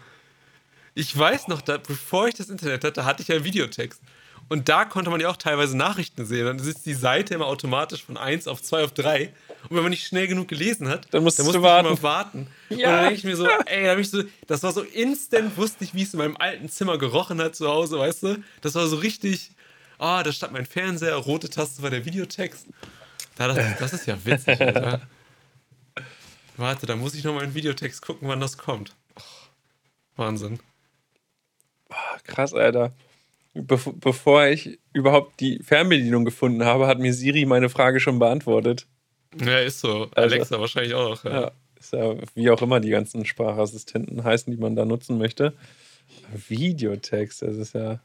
Ich weiß noch, da, bevor ich das Internet hatte, hatte ich ja Videotext. Und da konnte man ja auch teilweise Nachrichten sehen. Dann ist die Seite immer automatisch von 1 auf 2 auf 3. Und wenn man nicht schnell genug gelesen hat, dann, musst dann musste man immer warten. Ja. Und dann denke ich mir so, ey, da ich so, das war so instant, wusste ich, wie es in meinem alten Zimmer gerochen hat zu Hause, weißt du? Das war so richtig, ah, oh, da stand mein Fernseher, rote Taste war der Videotext. Da ich, das ist ja witzig, oder? Warte, da muss ich noch mal in Videotext gucken, wann das kommt. Oh, Wahnsinn. Krass, Alter be bevor ich überhaupt die Fernbedienung gefunden habe, hat mir Siri meine Frage schon beantwortet. Ja, ist so. Also, Alexa wahrscheinlich auch. Ja. ja. ist ja wie auch immer die ganzen Sprachassistenten heißen, die man da nutzen möchte. Videotext, das ist ja.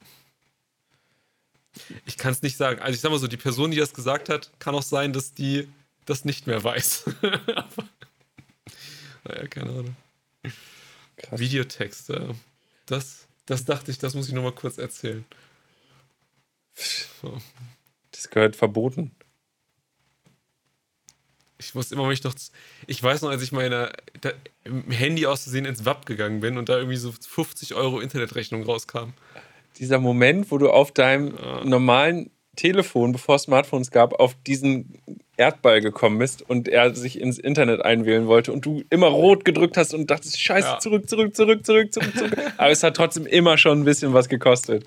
Ich kann es nicht sagen. Also ich sag mal so, die Person, die das gesagt hat, kann auch sein, dass die das nicht mehr weiß. naja, keine Ahnung. Krass. Videotexte. Das das dachte ich, das muss ich nochmal kurz erzählen. Das gehört verboten. Ich muss immer mich noch. Ich weiß noch, als ich meine da, im Handy auszusehen ins WAP gegangen bin und da irgendwie so 50 Euro Internetrechnung rauskam. Dieser Moment, wo du auf deinem ja. normalen Telefon, bevor es Smartphones gab, auf diesen Erdball gekommen bist und er sich ins Internet einwählen wollte und du immer rot gedrückt hast und dachtest, scheiße, ja. zurück, zurück, zurück, zurück, zurück, zurück. Aber es hat trotzdem immer schon ein bisschen was gekostet.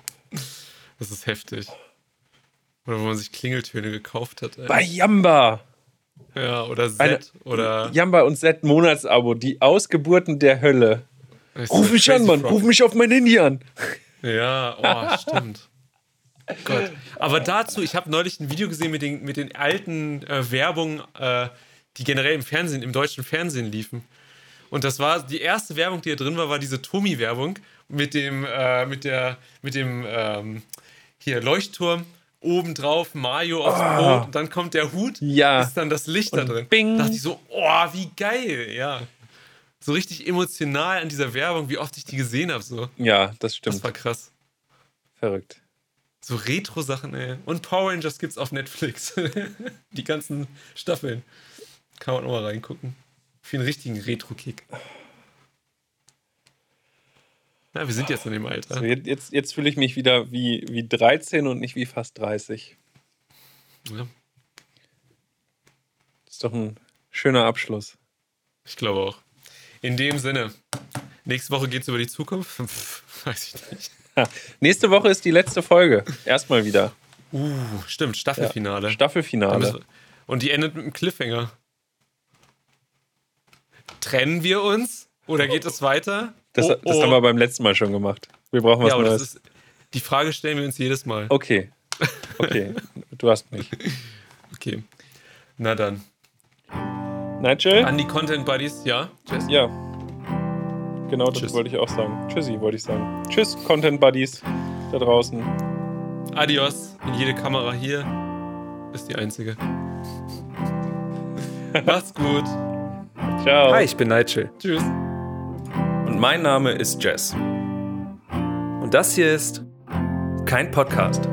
Das ist heftig. Oder wo man sich Klingeltöne gekauft hat. Ey. Bei Yamba. Ja, oder Z Eine, oder. Yamba und Z Monatsabo, die Ausgeburten der Hölle. Ruf mich an, Mann, ruf mich auf mein Handy an. Ja, oh, stimmt. Gott. Aber dazu, ich habe neulich ein Video gesehen mit den, mit den alten äh, Werbungen, äh, die generell im Fernsehen, im deutschen Fernsehen liefen. Und das war die erste Werbung, die da drin war, war diese Tomi-Werbung mit dem, äh, mit der, mit dem ähm, hier Leuchtturm obendrauf, Mario aufs Ah. Brot und dann kommt der Hut, Ja. ist dann das Licht da Und drin. bing. Da dachte ich so, oh, wie geil, ja. So richtig emotional an dieser Werbung, wie oft ich die gesehen habe. So. Ja, das Das stimmt. war krass. Verrückt. So Retro-Sachen, ey. Und Power Rangers gibt's auf Netflix. die ganzen Staffeln. Kann man auch mal reingucken. Für einen richtigen Retro-Kick. Na, wir sind jetzt in dem Alter. So, jetzt jetzt, jetzt fühle ich mich wieder wie, wie 13 und nicht wie fast 30. Ja, Das ist doch ein schöner Abschluss. ich glaube auch. In dem Sinne, nächste Woche geht's über die Zukunft. Weiß ich nicht. Ha. Nächste Woche ist die letzte Folge. Erstmal wieder. Uh, stimmt, Staffelfinale. Da Staffelfinale. Und die endet mit einem Cliffhanger. Trennen wir uns? Oder geht es weiter? Das, Oh, das oh. haben wir beim letzten Mal schon gemacht. Wir brauchen was Ja, Neues. ist. Die Frage stellen wir uns jedes Mal. Okay. Okay. Du hast mich. Okay. Na dann. Nigel? An die Content Buddies, ja? Tschüss. Ja. Genau das Tschüss. wollte ich auch sagen. Tschüssi, wollte ich sagen. Tschüss, Content Buddies da draußen. Adios. In jede Kamera hier ist die einzige. Macht's gut. Ciao. Hi, ich bin Nigel. Tschüss. Und mein Name ist Jess. Und das hier ist kein Podcast.